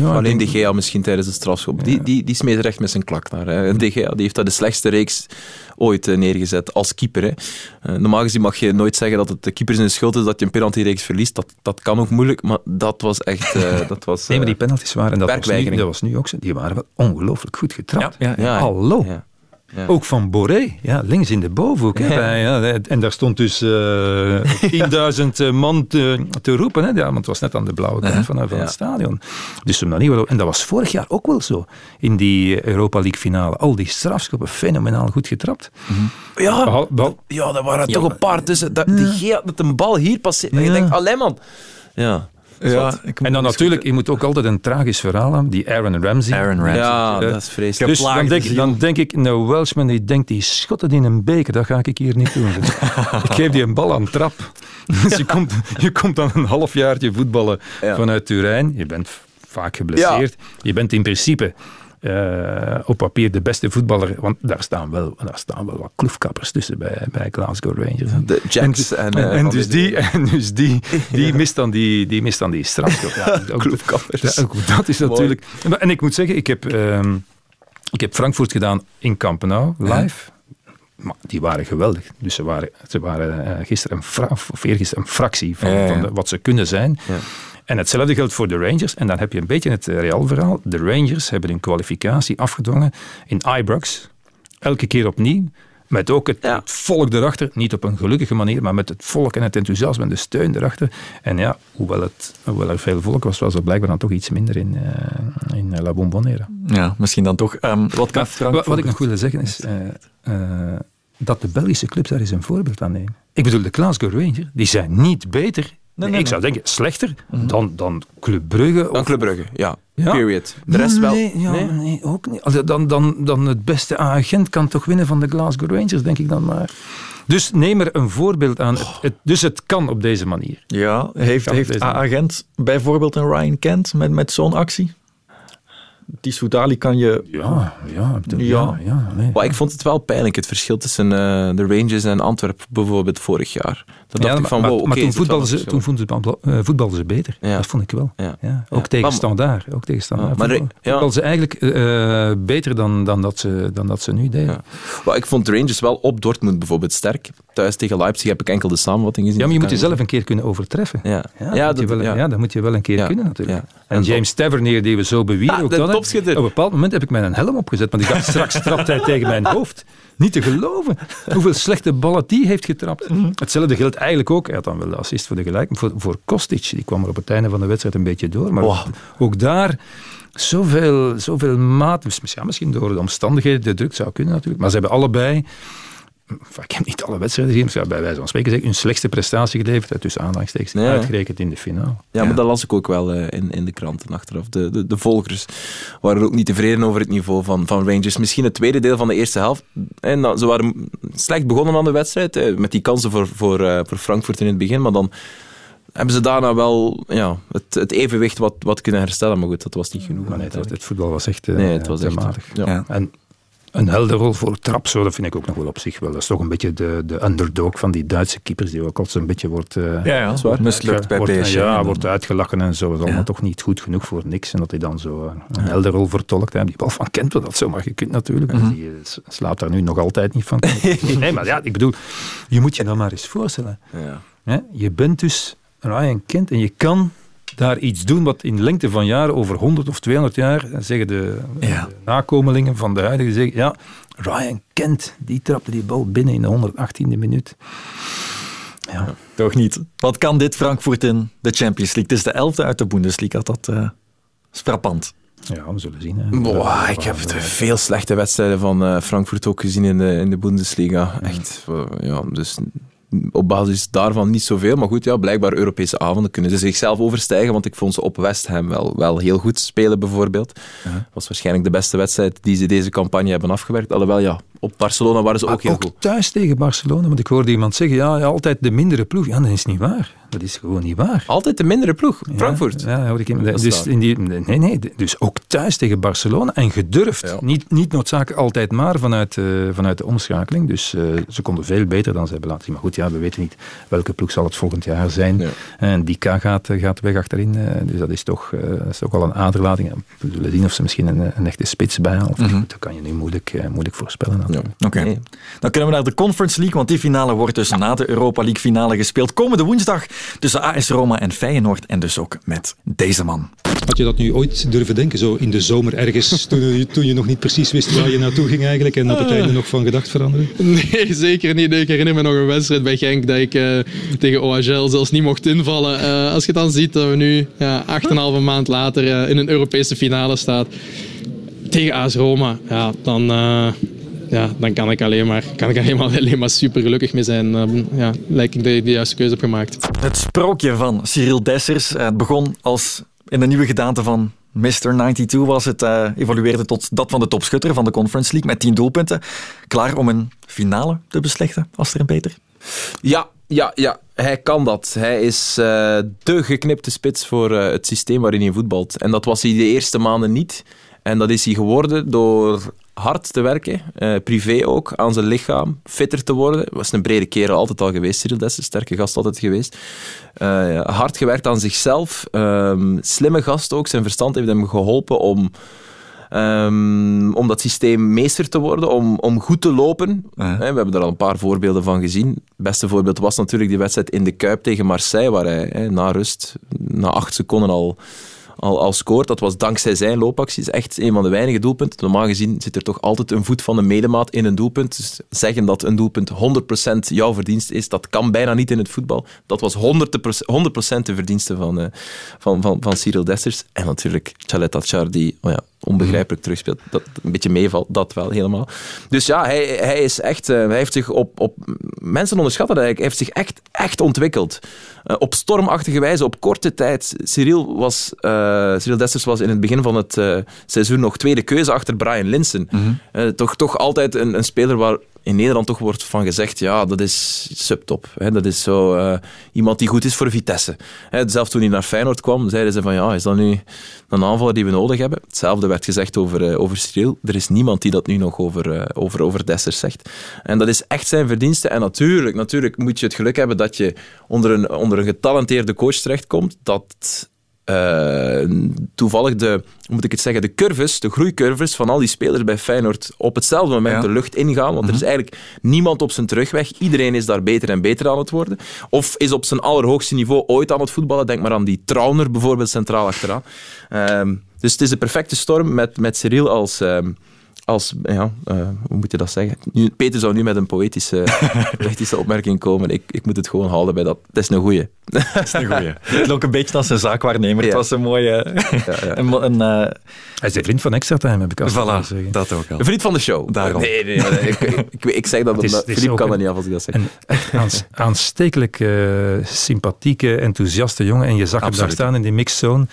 S9: Alleen De Gea misschien tijdens de strafschop. Die, die, die smeet er echt met zijn klak naar. Hè. De Gea die heeft daar de slechtste reeks ooit eh, neergezet als keeper. Hè. Eh, normaal gezien mag je nooit zeggen dat het de keeper zijn schuld is dat je een penaltyreeks verliest. Dat, dat kan ook moeilijk, maar dat was echt... eh, dat was,
S10: Nee, maar die penalties waren, en dat was, nu, dat was nu ook zo, die waren wel ongelooflijk goed getrapt.
S9: Ja, ja, ja.
S10: Hallo.
S9: Ja. Ja.
S10: Ook van Boré, ja, links in de bovenhoek. hè.
S9: Ja.
S10: Ja, en daar stond dus eh 10.000 man te, te roepen. Hè. Ja, want het was net aan de blauwe kant van, van
S9: Ja.
S10: het stadion. Dus dat wel, en dat was vorig jaar ook wel zo. In die Europa League finale. Al die strafschoppen, fenomenaal goed getrapt.
S9: Ja,
S10: Behal- behal-
S9: ja, daar waren
S10: Ja,
S9: toch een paar tussen. Dat, Die een bal hier passeert. En je
S10: Ja.
S9: denkt, alleen man. Ja.
S3: Ja,
S10: en dan natuurlijk, je moet ook altijd een tragisch verhaal hebben. Die Aaron Ramsey.
S3: Aaron Ramsey.
S9: Ja,
S10: Eh,
S9: dat is vreselijk.
S10: Dus dan
S3: Geplaagde
S10: denk, dan denk ik, nou Welshman die denkt, die schotten in een beker, dat ga ik hier niet doen. ik geef die een bal aan trap. Dus je komt, je komt dan een halfjaartje voetballen
S9: Ja.
S10: vanuit Turijn. Je bent vaak geblesseerd. Je bent in principe eh, op papier de beste voetballer, want daar staan wel, daar staan wel wat kloefkappers tussen bij, bij Glasgow Rangers.
S9: De Jacks en...
S10: En,
S9: eh,
S10: en
S9: van
S10: dus die, en dus die, die, mist dan die, die mist dan die strafschop. Ja, ook-
S9: Kloefkappers.
S10: ja, ook dat is natuurlijk... En ik moet zeggen, ik heb, ehm, ik heb Frankfurt gedaan in Campenau, live. Maar die waren geweldig. Dus ze waren, ze waren eh, gisteren een, fra- of eergisteren een fractie van,
S3: Ja, ja, ja.
S10: van de- wat ze kunnen zijn.
S9: Ja.
S10: En hetzelfde geldt voor de Rangers. En dan heb je een beetje het Real-verhaal. De Rangers hebben een kwalificatie afgedwongen in Ibrox. Elke keer opnieuw. Met ook het,
S9: Ja.
S10: volk erachter. Niet op een gelukkige manier, maar met het volk en het enthousiasme en de steun erachter. En ja, hoewel, het, hoewel er veel volk was, was er blijkbaar dan toch iets minder in, eh, in La Bombonera.
S3: Ja, misschien dan toch. Ehm, wat kan
S10: Wat, wat ik nog wilde zeggen is eh, eh, dat de Belgische clubs daar eens een voorbeeld aan nemen. Ik bedoel, de Glasgow Rangers, die zijn niet beter. Nee,
S3: nee,
S10: ik zou denken, slechter dan, dan Club Brugge.
S9: Dan
S10: of-
S9: Club Brugge, ja.
S10: Ja?
S9: Period. De rest wel.
S10: Nee, ja,
S9: Nee?
S10: nee, ook niet. Allee, Dan, dan, dan het beste agent kan toch winnen van de Glasgow Rangers, denk ik dan maar. Dus neem er een voorbeeld aan. Het, het- dus het kan op deze manier.
S3: Ja, heeft, heeft A-agent bijvoorbeeld een Ryan Kent met, met zo'n actie? Die Soudali kan je...
S10: Ja, ja,
S3: Ja.
S10: ja, ja, nee.
S9: Maar ik vond het wel pijnlijk, het verschil tussen eh, de Rangers en Antwerpen bijvoorbeeld vorig jaar. Dan dacht
S10: Ja,
S9: ik van,
S10: maar,
S9: wow, oké,
S10: maar toen voetbalden ze, toen voetbalden ze, eh, voetbalden ze beter.
S9: Ja.
S10: Dat vond ik wel.
S9: Ja.
S10: Ja. Ook
S9: Ja.
S10: tegen standaard. Ook tegen standaard.
S9: Ja, maar
S10: voetbalden ze eigenlijk eh, beter dan, dan, dat ze, dan dat ze nu deden.
S9: Ja. Maar ik vond de Rangers wel op Dortmund bijvoorbeeld sterk. Thuis tegen Leipzig heb ik enkel de samenvatting gezien.
S10: Ja, maar je
S9: dus
S10: moet jezelf een keer kunnen overtreffen.
S9: Ja,
S10: Ja,
S9: ja,
S10: dat, moet je
S9: dat,
S10: wel,
S9: ja.
S10: ja, dat moet je wel een keer
S9: Ja,
S10: kunnen natuurlijk.
S9: ja.
S10: En,
S9: En
S10: James Tavernier, die we zo bewieren,
S9: Ah,
S10: ook dat.
S9: Topschutter.
S10: op een bepaald moment heb ik mijn helm opgezet, want ik dacht, straks trapt hij tegen mijn hoofd. Niet te geloven hoeveel slechte ballen die heeft getrapt.
S9: Mhm.
S10: Hetzelfde geldt eigenlijk ook, hij had dan wel de assist voor de gelijk, voor, voor Kostic. Die kwam er op het einde van de wedstrijd een beetje door. Maar ook, ook daar zoveel, zoveel maat. Ja, misschien door de omstandigheden, de druk zou kunnen natuurlijk. Maar ze hebben allebei ik heb niet alle wedstrijden gezien, maar bij wijze van spreken zeg, hun slechtste prestatie geleverd, tussen aanhalingstekens,
S9: Ja.
S10: uitgerekend in de finale.
S9: Ja, maar dat las ik ook wel eh, in, in de kranten achteraf. De, de, de volgers waren ook niet tevreden over het niveau van, van Rangers. Misschien het tweede deel van de eerste helft. En dan, ze waren slecht begonnen aan de wedstrijd, eh, met die kansen voor, voor, eh, voor Frankfurt in het begin. Maar dan hebben ze daarna wel ja, het, het evenwicht wat, wat kunnen herstellen. Maar goed, dat was niet genoeg.
S10: Maar nee, het, het voetbal was echt eh,
S9: Nee, het was echt. Ja.
S10: En een helder rol voor Trap, zo, dat vind ik ook nog wel op zich wel. Dat is toch een beetje de, de underdog van die Duitse keepers, die ook altijd zo'n beetje wordt... eh,
S3: Ja, ja. Mislukt bij
S10: wordt,
S3: PSG.
S10: Ja, wordt uitgelachen en zo. Dat is allemaal toch niet goed genoeg voor niks. En dat hij dan zo eh, een helder rol vertolkt. Hè. Die bal van Kent, dat zomaar gekund natuurlijk. En Die eh, slaapt daar nu nog altijd niet van. nee, maar ja, ik bedoel, je moet je dan maar eens voorstellen.
S9: Ja.
S10: Hè? Je bent dus Ryan Kent en je kan daar iets doen wat in lengte van jaren, over 100 of 200 jaar, zeggen de, de nakomelingen van de huidige, zeggen, ja, Ryan Kent, die trapte die bal binnen in de 118e minuut. Ja.
S3: Toch niet. Wat kan dit Frankfurt in de Champions League? Het is de elfde uit de Bundesliga. Dat uh, is frappant.
S10: Ja, we zullen zien. Hè.
S9: Boah, ik heb veel slechte wedstrijden van uh, Frankfurt ook gezien in de, in de Bundesliga. Echt, uh, ja, dus op basis daarvan niet zoveel. Maar goed, ja, blijkbaar Europese avonden kunnen ze zichzelf overstijgen. Want ik vond ze op West Ham wel, wel heel goed spelen, bijvoorbeeld. Dat ja. was waarschijnlijk de beste wedstrijd die ze deze campagne hebben afgewerkt. Alhoewel, ja, op Barcelona waren ze ook heel
S10: ook
S9: goed.
S10: thuis tegen Barcelona, want ik hoorde iemand zeggen, ja, ja, altijd de mindere ploeg. Ja, dat is niet waar. Dat is gewoon niet waar.
S9: Altijd de mindere ploeg, Frankfurt.
S10: Ja, ja ik, dus, in die, nee, nee, dus ook thuis tegen Barcelona en gedurfd. Ja. Niet, niet noodzakelijk altijd maar vanuit, uh, vanuit de omschakeling. Dus uh, ze konden veel beter dan ze hebben laten zien. Maar goed, ja, we weten niet welke ploeg zal het volgend jaar zijn. Ja. En Dika gaat, gaat weg achterin. Uh, dus dat is, toch, dat is toch wel een aderlating. We zullen zien of ze misschien een, een echte spits bijhalen. Mm -hmm. Dat kan je nu moeilijk, moeilijk voorspellen.
S3: Oké. Okay. Dan kunnen we naar de Conference League, want die finale wordt dus na de Europa League finale gespeeld. Komende woensdag tussen AS Roma en Feyenoord en dus ook met deze man.
S14: Had je dat nu ooit durven denken, zo in de zomer ergens, toen je, toen je nog niet precies wist waar je naartoe ging eigenlijk en op het einde nog van gedacht veranderen?
S13: Nee, zeker niet. Nee, ik herinner me nog een wedstrijd bij Genk dat ik uh, tegen OHL zelfs niet mocht invallen. Uh, als je dan ziet dat we nu ja, acht en een halve maand later uh, in een Europese finale staan tegen AS Roma, ja, dan ja, dan kan ik alleen maar, kan ik alleen maar, alleen maar super gelukkig mee zijn. Um, ja, lijkt ik dat ik de juiste keuze heb gemaakt.
S3: Het sprookje van Cyril Dessers. Het begon als in de nieuwe gedaante van Mr. 92 was het, uh, evolueerde tot dat van de topschutter van de Conference League met 10 doelpunten. Klaar om een finale te beslechten, Aster en Peter?
S9: Ja, ja, ja. Hij kan dat. Hij is uh, de geknipte spits voor uh, het systeem waarin hij voetbalt. En dat was hij de eerste maanden niet. En dat is hij geworden door hard te werken, uh, privé ook, aan zijn lichaam, fitter te worden. Was een brede kerel altijd al geweest, Cyril Dessers, sterke gast altijd geweest. Uh, hard gewerkt aan zichzelf, um, slimme gast ook. Zijn verstand heeft hem geholpen om, um, om dat systeem meester te worden, om, om goed te lopen. Uh-huh. We hebben er al een paar voorbeelden van gezien. Het beste voorbeeld was natuurlijk die wedstrijd in de Kuip tegen Marseille, waar hij na rust, na acht seconden al al, al scoort. Dat was dankzij zijn loopacties echt een van de weinige doelpunten. Normaal gezien zit er toch altijd een voet van een medemaat in een doelpunt. Dus zeggen dat een doelpunt 100% jouw verdienste is, dat kan bijna niet in het voetbal. Dat was 100%, 100 de verdienste van, uh, van, van, van Cyril Dessers. En natuurlijk Chalet Achar, die oh ja, onbegrijpelijk terugspeelt. Dat een beetje meevalt, dat wel helemaal. Dus ja, hij, hij is echt... Uh, hij heeft zich op, op... Mensen onderschatten dat hij heeft zich echt, echt ontwikkeld. Uh, op stormachtige wijze, op korte tijd. Cyril, was, uh, Cyril Dessers was in het begin van het seizoen nog tweede keuze achter Brian Linsen. Mm-hmm. toch, toch altijd een, een speler waar in Nederland toch wordt van gezegd, ja, dat is subtop. Hè. Dat is zo uh, iemand die goed is voor Vitesse. Hè, zelfs toen hij naar Feyenoord kwam, zeiden ze van, ja, is dat nu een aanvaller die we nodig hebben? Hetzelfde werd gezegd over, uh, over. Er is niemand die dat nu nog over, uh, over, over Dessers zegt. En dat is echt zijn verdienste. En natuurlijk, natuurlijk moet je het geluk hebben dat je onder een, onder een getalenteerde coach terechtkomt, dat uh, toevallig de, hoe moet ik het zeggen, de curves, de groeicurves van al die spelers bij Feyenoord op hetzelfde moment ja. de lucht ingaan. Want er is eigenlijk niemand op zijn terugweg. Iedereen is daar beter en beter aan het worden. Of is op zijn allerhoogste niveau ooit aan het voetballen. Denk maar aan die Trauner bijvoorbeeld centraal achteraan. Uh, dus het is de perfecte storm met, met Cyril als... Uh, als, ja, uh, hoe moet je dat zeggen? Nu, Peter zou nu met een poëtische, poëtische opmerking komen. Ik, ik moet het gewoon houden bij dat. Het is een goeie.
S3: Dat is een goeie. Het klonk een beetje als een zaakwaarnemer. Ja. Het was een mooie... Ja, ja. een, een, uh...
S10: Hij is de vriend van Extra Time, heb ik al
S3: voilà, zeggen. dat ook al.
S9: Een vriend van de show.
S3: Daarom.
S9: Nee, nee, nee ik, ik, zeg dat omdat... Filip kan dat niet af als ik dat zeg.
S10: Een aans, aanstekelijk uh, sympathieke, enthousiaste jongen. En je zag hem daar staan in die mixzone.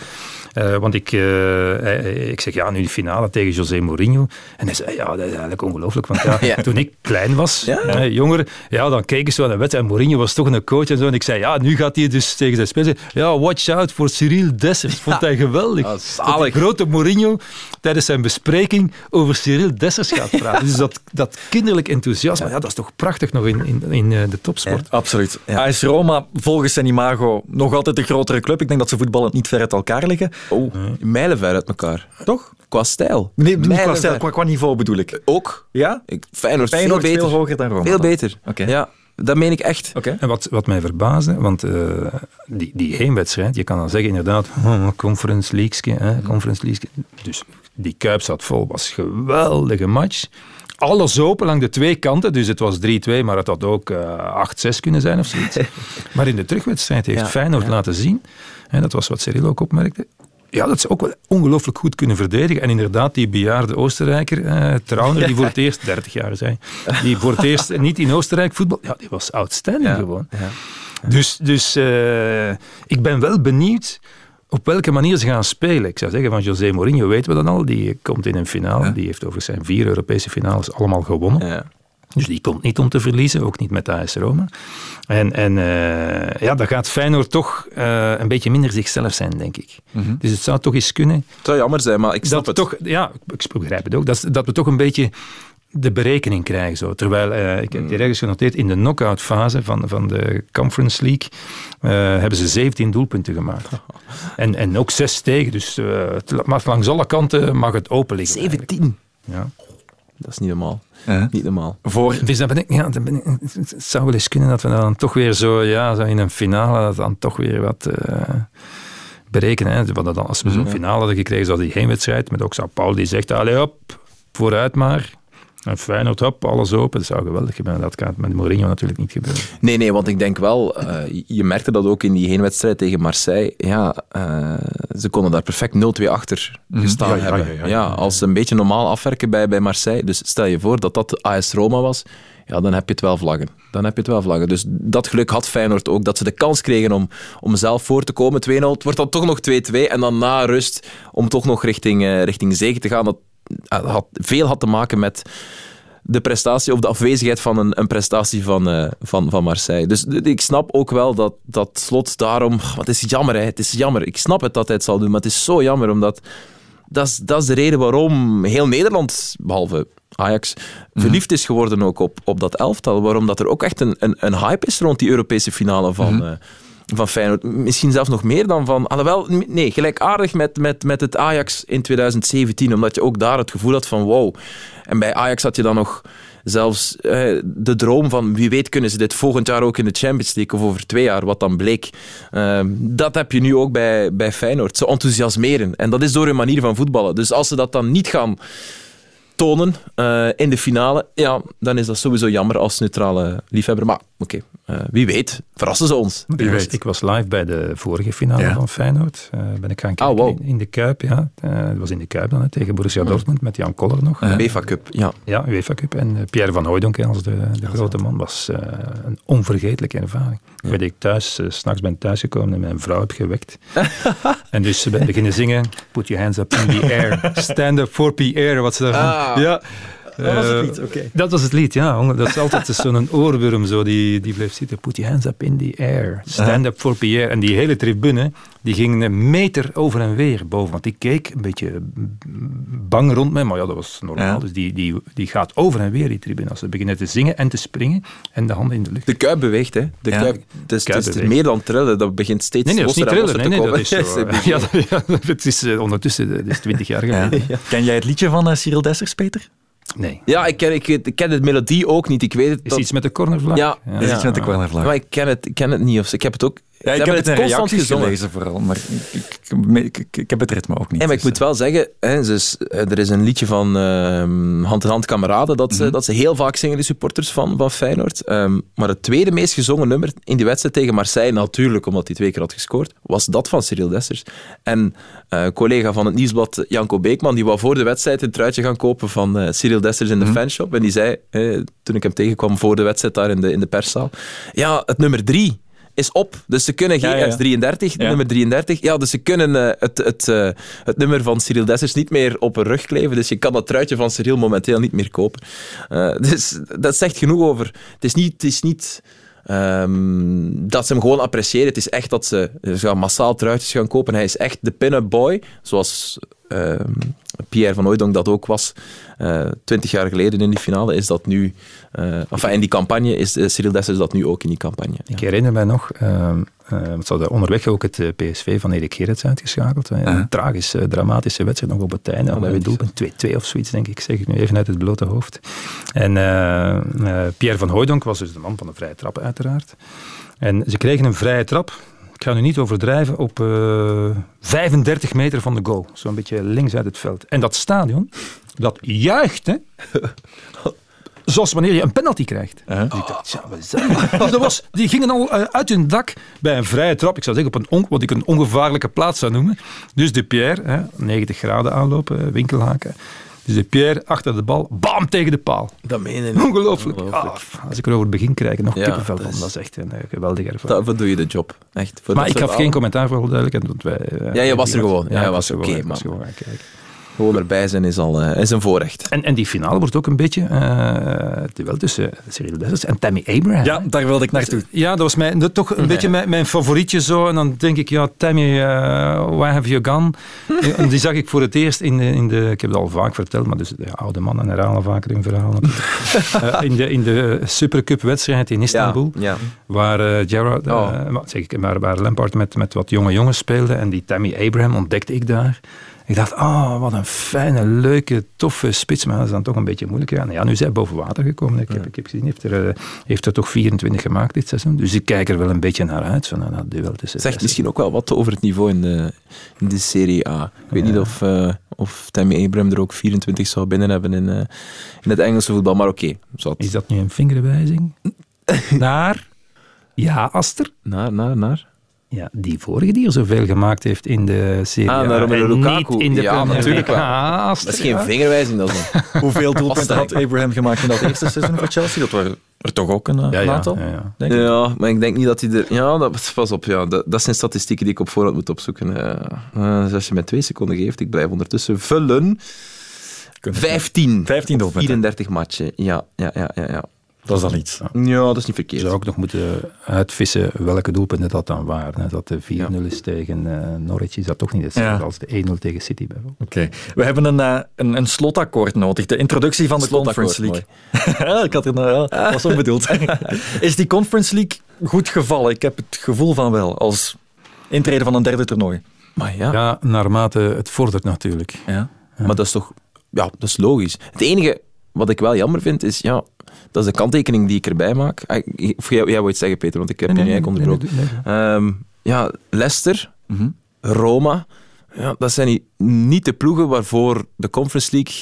S10: Uh, want ik, uh, ik zeg ja, nu de finale tegen José Mourinho. En hij zei ja, dat is eigenlijk ongelooflijk. Want ja, ja. toen ik klein was, ja, jonger, ja, dan keek ik zo naar de wedstrijd. En Mourinho was toch een coach en zo. En ik zei ja, nu gaat hij dus tegen zijn spelers. Ja, watch out voor Cyril Dessers. Vond hij geweldig.
S9: Ja,
S10: de grote Mourinho tijdens zijn bespreking over Cyril Dessers gaat praten. dus dat, dat kinderlijk enthousiasme, ja. dat is toch prachtig nog in, in, in de topsport.
S3: absoluut. AS Roma, volgens zijn imago, nog altijd de grotere club. Ik denk dat ze voetballen niet ver uit elkaar liggen.
S9: Oh, mijlenver uit elkaar.
S3: Toch?
S9: Qua stijl.
S3: Nee, niet qua stijl, qua, qua, niveau bedoel ik.
S9: Ook.
S3: Ja?
S9: Ik, Feyenoord,
S3: Feyenoord
S9: veel, beter.
S3: veel hoger dan Roma.
S9: Veel beter.
S3: Oké. Okay.
S9: Ja. Dat meen ik echt.
S10: En wat, wat mij verbaasde, want eh, die, die heenwedstrijd, je kan dan zeggen inderdaad, oh, Conference League, hè, Conference League. Dus die Kuip zat vol, was een geweldige match. Alles open langs de twee kanten, dus het was 3-2, maar het had ook eh 8-6 kunnen zijn of zoiets. maar in de terugwedstrijd heeft
S9: Ja,
S10: Feyenoord
S9: ja.
S10: laten zien, en dat was wat Cyril ook opmerkte, ja, dat ze ook wel ongelooflijk goed kunnen verdedigen. En inderdaad, die bejaarde Oostenrijker, eh, Trauner, die voor het eerst, 30 jaar zei, die voor het eerst niet in Oostenrijk voetbal, ja, die was outstanding gewoon. Dus, dus eh, ik ben wel benieuwd op welke manier ze gaan spelen. Ik zou zeggen, van José Mourinho weten we dan al. Die komt in een finale. Die heeft over zijn vier Europese finales allemaal gewonnen. Dus die komt niet om te verliezen, ook niet met AS Roma. En, en eh, ja, dan gaat Feyenoord toch eh, een beetje minder zichzelf zijn, denk ik. Dus het zou toch eens kunnen...
S9: Het zou jammer zijn, maar ik snap
S10: dat
S9: het.
S10: Toch, ja, ik begrijp het ook. Dat, dat we toch een beetje de berekening krijgen. Zo. Terwijl, eh, ik heb hier ergens genoteerd, in de knock-out fase van, van de Conference League hebben ze 17 doelpunten gemaakt. En, en ook 6 tegen, dus het mag langs alle kanten mag het open liggen.
S9: 17?
S10: Ja.
S9: Dat is niet normaal. Niet normaal.
S3: Voor...
S10: Dus dan ben ik, ja, ben ik, het zou wel eens kunnen dat we dan toch weer zo, ja, zo in een finale, dat dan toch weer wat eh, berekenen. Hè. Want dan, als we zo'n finale hadden gekregen zoals die heenwedstrijd, met ook Sao Paulo die zegt, allee op, vooruit maar. En Feyenoord, hop, alles open. Dat zou geweldig gebeuren. Dat gaat met Mourinho natuurlijk niet gebeuren.
S9: Nee, nee, want ik denk wel, eh, je merkte dat ook in die heenwedstrijd tegen Marseille. Ja, eh, ze konden daar perfect 0-2 achter
S3: Mhm.
S9: gestaan
S3: Ja, ja,
S9: hebben.
S3: ja, ja, ja.
S9: als ze een beetje normaal afwerken bij, bij Marseille. Dus stel je voor dat dat de AS Roma was. Ja, dan heb je het wel vlaggen. Dan heb je het wel vlaggen. Dus dat geluk had Feyenoord ook, dat ze de kans kregen om, om zelf voor te komen. 2-0, het wordt dan toch nog 2-2. En dan na rust, om toch nog richting, eh, richting zege te gaan. Dat had, veel had te maken met de prestatie of de afwezigheid van een, een prestatie van, eh, van, van Marseille. Dus ik snap ook wel dat, dat slot daarom... Het is jammer, hè. Het is jammer. Ik snap het dat hij het zal doen, maar het is zo jammer, omdat... Dat is, dat is de reden waarom heel Nederland, behalve Ajax, verliefd is geworden ook op, op dat elftal. Waarom dat er ook echt een, een, een hype is rond die Europese finale van, eh, van Feyenoord. Misschien zelfs nog meer dan van... Alhoewel, nee, gelijkaardig met, met, met het Ajax in 2017. Omdat je ook daar het gevoel had van wow. En bij Ajax had je dan nog zelfs eh, de droom van wie weet kunnen ze dit volgend jaar ook in de Champions League of over twee jaar, wat dan bleek. Eh, dat heb je nu ook bij, bij Feyenoord. Ze enthousiasmeren. En dat is door hun manier van voetballen. Dus als ze dat dan niet gaan tonen eh, in de finale, ja, dan is dat sowieso jammer als neutrale liefhebber. Maar oké, eh, wie weet, verrassen ze ons.
S10: Ik was, ik was live bij de vorige finale
S9: Ja.
S10: van Feyenoord. Eh, ben ik gaan kijken
S9: Ah, wow.
S10: in, in de Kuip. Ja. Eh, Het was in de Kuip dan, hè, tegen Borussia Dortmund met Jan Koller nog.
S9: UEFA Cup, ja.
S10: Ja, UEFA Cup. En Pierre van Hooijdonk hè, als de, de grote man was eh, een onvergetelijke ervaring. Ik weet dat ik thuis, s s'nachts ben thuisgekomen en mijn vrouw heb gewekt. en dus ze beginnen zingen. Put your hands up in the air. Stand up for Pierre. Wat ze daarvan...
S3: Ah.
S10: Ja.
S3: Dat was het
S10: Eh,
S3: lied, oké.
S10: Dat was het lied, ja. Dat is altijd zo'n oorworm zo, die, die blijft zitten. Put your hands up in the air. Stand up for Pierre. En die hele tribune, die ging een meter over en weer boven. Want die keek een beetje bang rond mij, maar ja, dat was normaal.
S9: Ja.
S10: Dus die, die, die gaat over en weer, die tribune. Als ze beginnen te zingen en te springen en de handen in de lucht.
S9: De kuip beweegt, hè. De
S10: Ja.
S9: kuip, het is,
S10: Kuip
S9: het is
S10: beweegt.
S9: meer dan trillen. Dat begint steeds
S10: Nee, nee, dat is niet trillen. Nee, nee, dat is zo. ja, dat- ja, het is eh, ondertussen dat is 20 jaar geleden.
S3: Ken jij het liedje van eh, Cyril Dessers, Peter?
S10: Nee.
S9: Ja, ik ken, ik, ik ken de melodie ook niet. Ik weet het.
S10: Is iets met de cornervlag?
S9: Ja,
S10: Ja.
S3: Is iets met de cornervlag.
S9: Maar ik ken het, ik ken het niet. Of, ik heb het ook...
S3: Ja, ik heb het
S9: constant gezongen.
S3: gelezen vooral, maar ik, ik, ik, ik heb het ritme ook niet.
S9: Ja, maar ik
S3: dus,
S9: moet wel zeggen, hè, dus, eh, er is een liedje van ehm, Hand in Hand Kameraden dat, ze, dat ze heel vaak zingen, de supporters van, van Feyenoord. Ehm, maar het tweede meest gezongen nummer in die wedstrijd tegen Marseille, natuurlijk omdat hij twee keer had gescoord, was dat van Cyril Dessers. En eh collega van het nieuwsblad, Janko Beekman, die wou voor de wedstrijd een truitje gaan kopen van eh, Cyril Dessers in de fanshop. En die zei, eh, toen ik hem tegenkwam voor de wedstrijd daar in de, in de perszaal, ja, het nummer drie is op. Dus ze kunnen geen
S3: Ja, ja, ja.
S9: 33,
S3: Ja.
S9: nummer 33. Ja, dus ze kunnen eh, het, het, eh, het nummer van Cyril Dessers niet meer op een rug kleven. Dus je kan dat truitje van Cyril momenteel niet meer kopen. Eh, dus dat zegt genoeg over. Het is niet. Het is niet ehm, dat ze hem gewoon appreciëren. Het is echt dat ze, ze gaan massaal truitjes gaan kopen. Hij is echt de pin-up boy, zoals ehm, Pierre van Hooijdonk dat ook was, eh, twintig jaar geleden in die finale, is dat nu... eh enfin, in die campagne is eh, Cyril Dessers dat nu ook in die campagne.
S10: Ik herinner mij nog, ehm, eh, want ze hadden onderweg ook het PSV van Erik Gerrits uitgeschakeld. Een tragische, dramatische wedstrijd nog op het einde. Hadden we doelpunt 2-2 of zoiets, denk ik. Zeg ik nu even uit het blote hoofd. En eh, eh, Pierre van Hooijdonk was dus de man van de vrije trap, uiteraard. En ze kregen een vrije trap. Ik ga nu niet overdrijven, op eh 35 meter van de goal. Zo'n beetje links uit het veld. En dat stadion, dat juicht, hè. Zoals wanneer je een penalty krijgt. Dus ik dacht, ja, wat is dat? Dus dat was, die gingen al eh, uit hun dak bij een vrije trap. Ik zou zeggen op een on, wat ik een ongevaarlijke plaats zou noemen. Dus de Pierre, hè, 90 graden aanlopen, eh, winkelhaken. Dus de Pierre achter de bal, bam tegen de paal.
S9: Dat meen je niet.
S10: Ongelooflijk. Ah, als ik erover begin, krijg ik nog
S9: Ja,
S10: kippenvel
S9: dat
S10: van.
S9: is-
S10: Dat is echt een eh, geweldige ervaring.
S9: Daarvoor doe je de job. Echt. Voor
S10: maar ik gaf geen commentaar voor alle duidelijkheid. Want wij, eh,
S9: Ja, je was er gewoon. Ja, je was
S10: er
S9: oké, man.
S10: was gewoon gaan kijken.
S9: Gewoon erbij zijn is al eh, is een voorrecht.
S10: En, en die finale wordt ook een beetje eh duel tussen Cyril Dessers en Tammy Abraham.
S3: Ja, daar wilde ik naartoe.
S10: Ja, dat was mijn, dat toch een beetje mijn, mijn favorietje zo. En dan denk ik, ja, Tammy, eh why have you gone? en die zag ik voor het eerst in de, in de ik heb het al vaak verteld, maar dus de oude mannen herhalen vaker hun. Eh, in, de, in de Supercup-wedstrijd in Istanbul,
S9: Ja, ja.
S10: waar uh, Gerard, eh,
S9: Oh.
S10: wat zeg ik, waar, waar Lampard met, met wat jonge jongens speelde en die Tammy Abraham ontdekte ik daar. Ik dacht, oh, wat een fijne, leuke, toffe spits. Maar dat is dan toch een beetje moeilijk gegaan. Ja, nu is hij boven water gekomen. Ik heb, ik heb gezien, heeft er, eh, heeft er toch 24 gemaakt dit seizoen. Dus ik kijk er wel een beetje naar uit, van dat duel tussen
S9: Zegt misschien ook wel wat over het niveau in de, in de Serie A. Ik weet niet of, eh, of Tammy Abraham er ook 24 zou binnen hebben in, eh, in het Engelse voetbal. Maar oké, zat.
S10: Is dat nu een vingerwijzing? naar? Ja, Aster?
S9: Naar, naar, naar?
S10: Ja, die vorige die er zoveel gemaakt heeft in de Serie
S9: Ah, naar Romelu Lukaku.
S10: niet in de
S9: Ja,
S10: Premier
S9: natuurlijk wel.
S10: Ah,
S9: Dat is geen
S10: ja.
S9: vingerwijzing, dat een...
S3: Hoeveel doelpunten had Abraham gemaakt in dat eerste seizoen voor Chelsea? Dat waren er toch ook een, eh,
S10: Ja, ja,
S3: aantal?
S10: ja, ja.
S3: Denk ik.
S9: Ja, maar ik denk niet dat hij er... Ja, dat, pas op. Ja, dat, dat zijn statistieken die ik op voorhand moet opzoeken. Eh, dus als je mij twee seconden geeft, ik blijf ondertussen vullen. 15.
S3: 15 doelpunten.
S9: 34 matchen. Ja, ja, ja, ja.
S3: Dat is al iets.
S9: Ja, dat is niet verkeerd.
S10: Je zou ook nog moeten uitvissen welke doelpunten dat dan waren. hè. Dat de 4-0 is tegen eh, Norwich is dat toch niet hetzelfde
S3: Ja.
S10: als de 1-0 tegen City bijvoorbeeld.
S3: Oké. We hebben een, eh, een, een slotakkoord nodig. De introductie van de
S9: Slotakkoord,
S3: Conference League. ja, ik had het nou, ja, was onbedoeld. is die Conference League goed gevallen? Ik heb het gevoel van wel. Als intrede van een derde toernooi.
S9: Maar ja.
S10: Ja, naarmate het vordert natuurlijk.
S3: Ja.
S9: Maar dat is toch... Ja, dat is logisch. Het enige wat ik wel jammer vind, is... Ja, dat is de kanttekening die ik erbij maak. Ah, Of jij, jij wou iets zeggen, Peter, want ik heb
S10: Nee,
S9: je nu
S10: nee,
S9: eigenlijk onderbroken.
S10: nee.
S9: Ehm, ja, Leicester,
S3: Mhm.
S9: Roma, ja, dat zijn niet de ploegen waarvoor de Conference League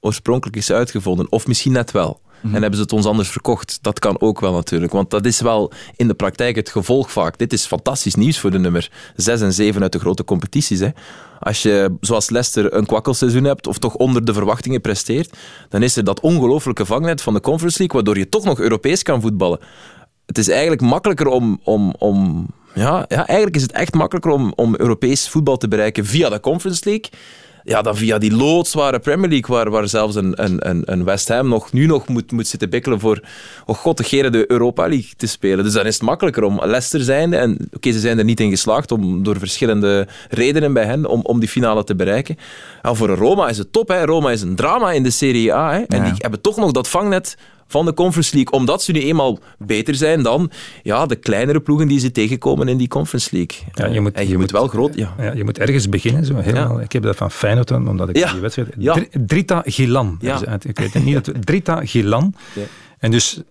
S9: oorspronkelijk is uitgevonden. Of misschien net wel. En hebben ze het ons anders verkocht. Dat kan ook wel natuurlijk. Want dat is wel in de praktijk het gevolg vaak. Dit is fantastisch nieuws voor de nummer 6 en 7 uit de grote competities. Hè. Als je, zoals Leicester, een kwakkelseizoen hebt, of toch onder de verwachtingen presteert, dan is er dat ongelooflijke vangnet van de Conference League, waardoor je toch nog Europees kan voetballen. Het is eigenlijk makkelijker om... om, om ja, ja, eigenlijk is het echt makkelijker om, om Europees voetbal te bereiken via de Conference League ja, dan via die loodzware Premier League, waar, waar zelfs een, een, een- West Ham nog, nu nog moet, moet zitten bikkelen voor, oh god, de geren de Europa League te spelen. Dus dan is het makkelijker om Leicester zijnde, en oké, ze zijn er niet in geslaagd, om, door verschillende redenen bij hen, om, om die finale te bereiken. Ja, voor een Roma is het top, hè. Roma is een drama in de Serie A, hè. en
S3: Ja.
S9: die hebben toch nog dat vangnet van de Conference League, omdat ze nu eenmaal beter zijn dan ja, de kleinere ploegen die ze tegenkomen in die Conference League.
S10: Ja, je moet,
S9: en je, moet wel groot... Ja.
S10: Ja, je moet ergens beginnen. Zo, helemaal. Ik heb dat van Feyenoord, omdat ik die wedstrijd... Dr- Drita Gilan. Ik weet het niet. Dat, Drita Gilan.
S9: Ja.
S10: En dus 1-2,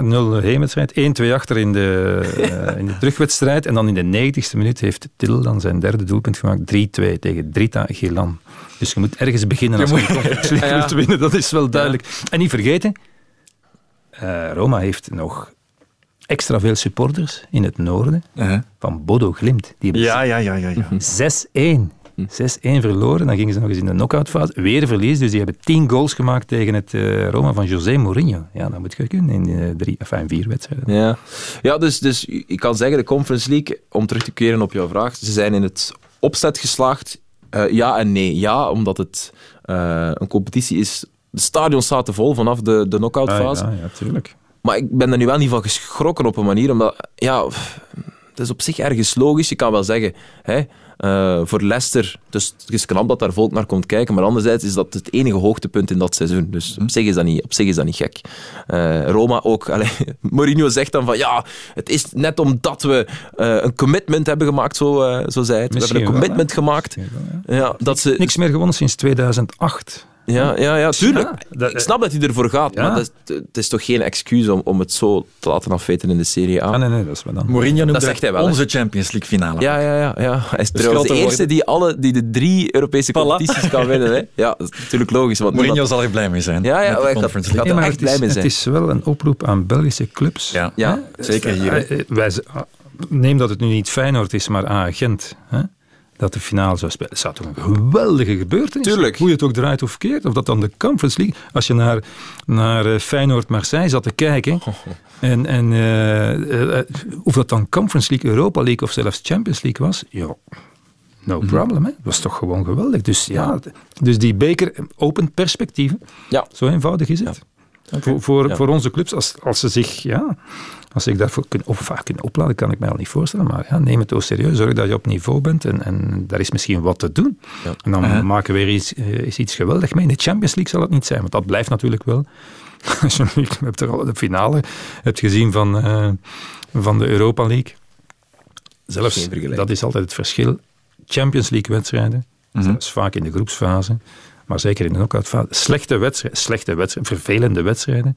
S10: 0 heenwedstrijd, 1-2 achter in de, eh, in de terugwedstrijd. En dan in de 90ste minuut heeft Til dan zijn derde doelpunt gemaakt. 3-2 tegen Drita Gilan. Dus je moet ergens beginnen als je,
S3: moet-
S10: de Conference League
S9: Ja.
S10: wilt winnen. Dat is wel duidelijk. En niet vergeten, eh, Roma heeft nog extra veel supporters in het noorden van Bodo Glimt. Die hebben
S3: Ja, ja, ja, ja. ja.
S10: 6-1. 6-1 verloren. Dan gingen ze nog eens in de knock-outfase. Weer verlies. Dus die hebben 10 goals gemaakt tegen het eh, Roma van José Mourinho. Ja, dat moet je kunnen in eh, drie, enfin, vier wedstrijden.
S9: Ja, ja dus, dus ik kan zeggen, de Conference League, om terug te keren op jouw vraag, ze zijn in het opzet geslaagd. Ja en nee. Ja, omdat het een competitie is. De stadions zaten vol vanaf de, de knock-out fase.
S10: Ah, ja, ja, tuurlijk.
S9: Maar ik ben er nu wel niet van geschrokken op een manier, omdat ja, het is op zich ergens logisch. Je kan wel zeggen, hè, eh, voor Leicester, dus het is knap dat daar volk naar komt kijken, maar anderzijds is dat het enige hoogtepunt in dat seizoen. Dus op zich is dat niet, op zich is dat niet gek. Eh, Roma ook, allee, Mourinho zegt dan van ja, het is net omdat we eh, een commitment hebben gemaakt, zo, zo zei het. We hebben een
S10: wel,
S9: commitment gemaakt. Ja, dat ze,
S10: Niks meer gewonnen sinds 2008.
S9: Ja, ja, ja, tuurlijk.
S10: Ja, dat-
S9: ik snap dat hij ervoor gaat,
S10: Ja.
S9: maar dat is, het is toch geen excuus om, om het zo te laten afweten in de Serie A.
S10: Ah, nee, nee, dat is wel dan.
S3: Mourinho noemt
S9: Dat
S3: het
S9: zegt hij wel, hè.
S3: onze Champions League finale.
S9: Ja, ja, ja, ja. Hij is
S3: Dus
S9: trouwens de eerste die, alle, die de drie Europese competities kan winnen. Hè. Ja, dat is natuurlijk logisch. Want
S3: Mourinho zal er blij mee zijn.
S9: Ja, ja, wij gaan- gaat er echt
S10: het is,
S9: blij mee zijn.
S10: Het is wel een oproep aan Belgische clubs.
S3: Ja,
S9: Ja,
S3: zeker hier. hè.
S10: Eh, eh, wij, ah, neem dat het nu niet Feyenoord is, maar Agent. Hè? Dat de finale zou spelen. Het zou toch een geweldige gebeurtenis?
S9: Tuurlijk.
S10: Hoe je het ook draait of keert. Of dat dan de Conference League. Als je naar, naar eh, Feyenoord-Marseille zat te kijken. En, en eh, eh, of dat dan Conference League, Europa League of zelfs Champions League was. Ja, no problem. Hè? Dat was toch gewoon geweldig. Dus ja, dus die beker opent perspectieven.
S9: Ja.
S10: Zo eenvoudig is het. Voor, voor,
S9: Ja.
S10: voor onze clubs, als, als ze zich, ja, als ze zich daarvoor kunnen, op, vaak kunnen opladen, kan ik mij al niet voorstellen. Maar ja, neem het ook serieus. Zorg dat je op niveau bent en, en daar is misschien wat te doen.
S9: Ja.
S10: En dan
S3: Uh-huh.
S10: maken we weer iets, eh, is iets geweldig mee. In de Champions League zal het niet zijn, want dat blijft natuurlijk wel. Als je hebt er al de finale hebt gezien van, eh, van de Europa League. Zelfs, dat is altijd het verschil. Champions League wedstrijden, zelfs vaak in de groepsfase, maar zeker in de knock-outfase, slechte wedstrijden, slechte wedstrijden, vervelende wedstrijden,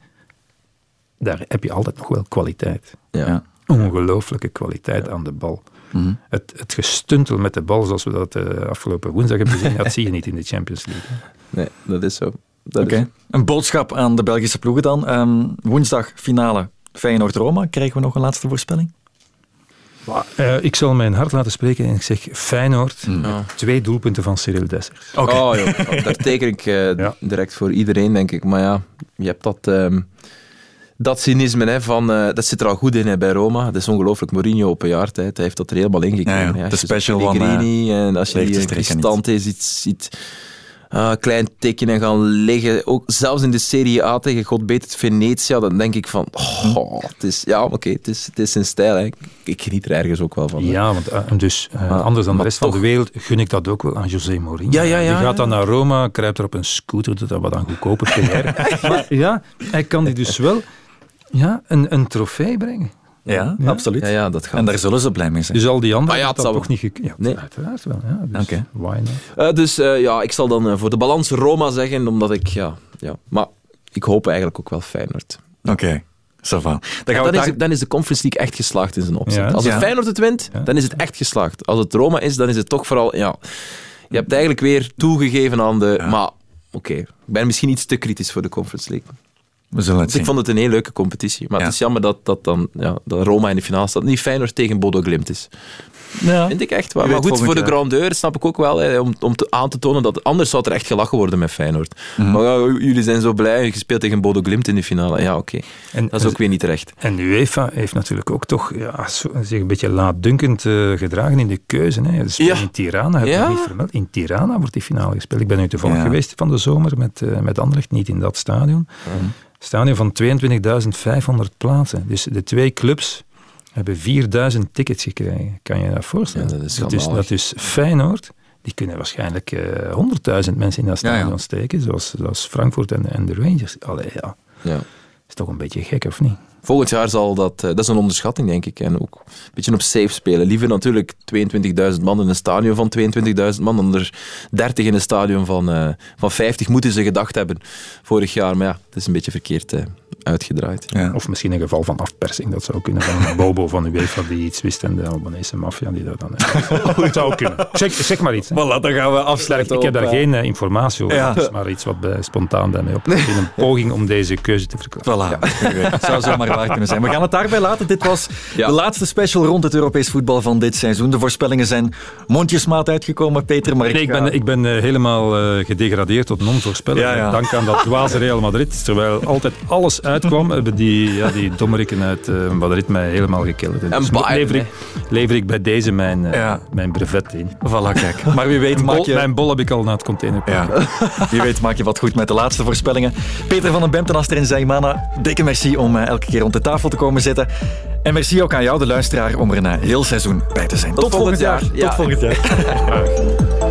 S10: daar heb je altijd nog wel kwaliteit.
S9: Ja.
S3: Ja.
S10: Ongelooflijke kwaliteit aan de bal.
S3: Mhm.
S10: Het, het gestuntel met de bal, zoals we dat eh, afgelopen woensdag hebben gezien, dat zie je niet in de Champions League. hè.
S9: Nee, dat is zo. Dat
S3: Oké.
S9: is-
S3: Een boodschap aan de Belgische ploegen dan. Ehm, woensdag finale Feyenoord-Roma. Krijgen we nog een laatste voorspelling?
S10: Maar, eh, ik zal mijn hart laten spreken en ik zeg Feyenoord,
S9: Ja.
S10: twee doelpunten van Cyril Dessers.
S3: Oké.
S9: Oh, joh, daar teken ik eh,
S10: Ja.
S9: direct voor iedereen, denk ik. Maar ja, je hebt dat, ehm, dat cynisme hè, van... eh, dat zit er al goed in hè, bij Roma. Dat is ongelooflijk. Mourinho op een jaar tijd, hij heeft dat er helemaal ingekregen.
S3: Ja, ja. De special van,
S9: Pellegrini en als je die. Cristante ziet... ziet ah, klein tikje en gaan liggen. Ook zelfs in de Serie A tegen God beter het Venetia, dan denk ik van... Oh, het is, ja, oké, het, is, het is zijn stijl. Hè. Ik, geniet er ergens ook wel van. hè.
S10: Ja, want eh, dus eh,
S9: Maar-
S10: anders dan de rest van de wereld gun ik dat ook wel aan José Mourinho.
S9: Ja, ja, ja,
S10: die gaat dan naar Roma, kruipt er op een scooter, doet dat wat aan goedkope PR. maar ja, hij kan die dus wel ja, een, een trofee brengen.
S3: Ja,
S10: Ja.
S3: absoluut.
S9: Ja, ja, dat gaat.
S3: En daar zullen ze blij mee zijn.
S10: Dus al die anderen
S9: Maar ja,
S10: hebben
S9: het
S10: dat
S9: zal
S10: toch niet gekund. Ja,
S9: Nee.
S10: uiteraard wel. Ja, dus
S3: Oké.
S10: why not?
S9: Eh, dus eh, ja, ik zal dan eh, voor de balans Roma zeggen, omdat ik, ja, ja. Maar ik hoop eigenlijk ook wel Feyenoord.
S3: Oké, ça va. Dan gaan we
S9: Dan is, dan is de Conference League echt geslaagd in zijn opzet.
S10: Ja.
S9: Als het
S3: Ja.
S9: Feyenoord het wint,
S10: Ja.
S9: dan is het echt geslaagd. Als het Roma is, dan is het toch vooral, ja... Je hebt eigenlijk weer toegegeven aan de...
S3: Ja.
S9: Maar, oké, ik ben misschien iets te kritisch voor de Conference League.
S3: We zullen het
S9: Dus ik vond het een heel leuke competitie. Maar
S3: Ja.
S9: het is jammer dat, dat dan ja, dat Roma in de finale staat. Niet Feyenoord tegen Bodo Glimt is.
S3: Ja.
S9: Vind ik echt wel. Maar goed, voor de grandeur snap ik ook wel, hè, om, om te, aan te tonen dat anders zou er echt gelachen worden met Feyenoord.
S3: Mhm.
S9: Maar ja, jullie zijn zo blij, je speelt tegen Bodo Glimt in de finale. Ja, oké. Dat is ook weer niet terecht.
S10: En de UEFA heeft natuurlijk ook toch ja, zo- zich een beetje laatdunkend eh, gedragen in de keuze. Hè. Dus
S9: Ja.
S10: In Tirana, heb je
S9: Ja.
S10: niet vermeld. In Tirana wordt die finale gespeeld. Ik ben nu toevallig
S3: Ja.
S10: geweest van de zomer met, eh met Anderlecht, niet in dat stadion. Stadion van 22.500 plaatsen. Dus de twee clubs hebben 4000 tickets gekregen. Kan je je dat voorstellen?
S9: Ja, dat is
S10: dat, is,
S9: schandalig.
S10: dat is Feyenoord. Die kunnen waarschijnlijk eh 100.000 mensen in dat
S3: Ja, ja.
S10: stadion steken, zoals, zoals Frankfurt en, en de Rangers. Allee, ja.
S9: Ja.
S10: Is toch een beetje gek, of niet?
S9: Volgend jaar zal dat... eh, dat is een onderschatting, denk ik. En ook een beetje op safe spelen. Liever natuurlijk 22.000 man in een stadion van 22.000 man dan er 30 in een stadion van, eh, van 50 moeten ze gedacht hebben vorig jaar. Maar ja, het is een beetje verkeerd eh, uitgedraaid.
S3: Ja.
S10: Of misschien een geval van afpersing. Dat zou kunnen van een Bobo van UEFA die iets wist en de Albanese maffia die dat dan... Het zou kunnen. Zeg, zeg maar iets. hè.
S3: Voilà, dan gaan we afsluiten
S10: Ik heb daar
S3: eh,
S10: geen eh, informatie over.
S3: Ja.
S10: Het is maar iets wat bij, spontaan bij mij op. In een poging om deze keuze te verklaren.
S3: Voilà, het zou zomaar waar kunnen zijn. We gaan het daarbij laten. Dit was
S9: Ja.
S3: de laatste special rond het Europees voetbal van dit seizoen. De voorspellingen zijn mondjesmaat uitgekomen, Peter. Maar ik,
S10: Nee, ik
S3: ga-
S10: ben, ik ben eh, helemaal eh, gedegradeerd tot non-voorspeller.
S3: Ja, ja.
S10: Dank aan dat dwaze Real Madrid. Terwijl altijd alles uitkwam, hebben die, ja, die dommerikken uit uh, Madrid mij helemaal.
S9: En Bayern,
S10: lever, ik, lever ik bij deze mijn, uh, ja. mijn brevet in.
S3: Voilà, kijk. Maar wie weet maak je...
S10: Mijn bol heb ik al naar het container
S3: ja. Wie weet maak je wat goed met de laatste voorspellingen. Peter van den Bemten, Aster en Zaimana, dikke merci om uh, elke keer rond de tafel te komen zitten. En merci ook aan jou, de luisteraar, om er een heel seizoen bij te zijn.
S9: Tot, Tot volgend jaar. jaar.
S3: Tot volgend jaar.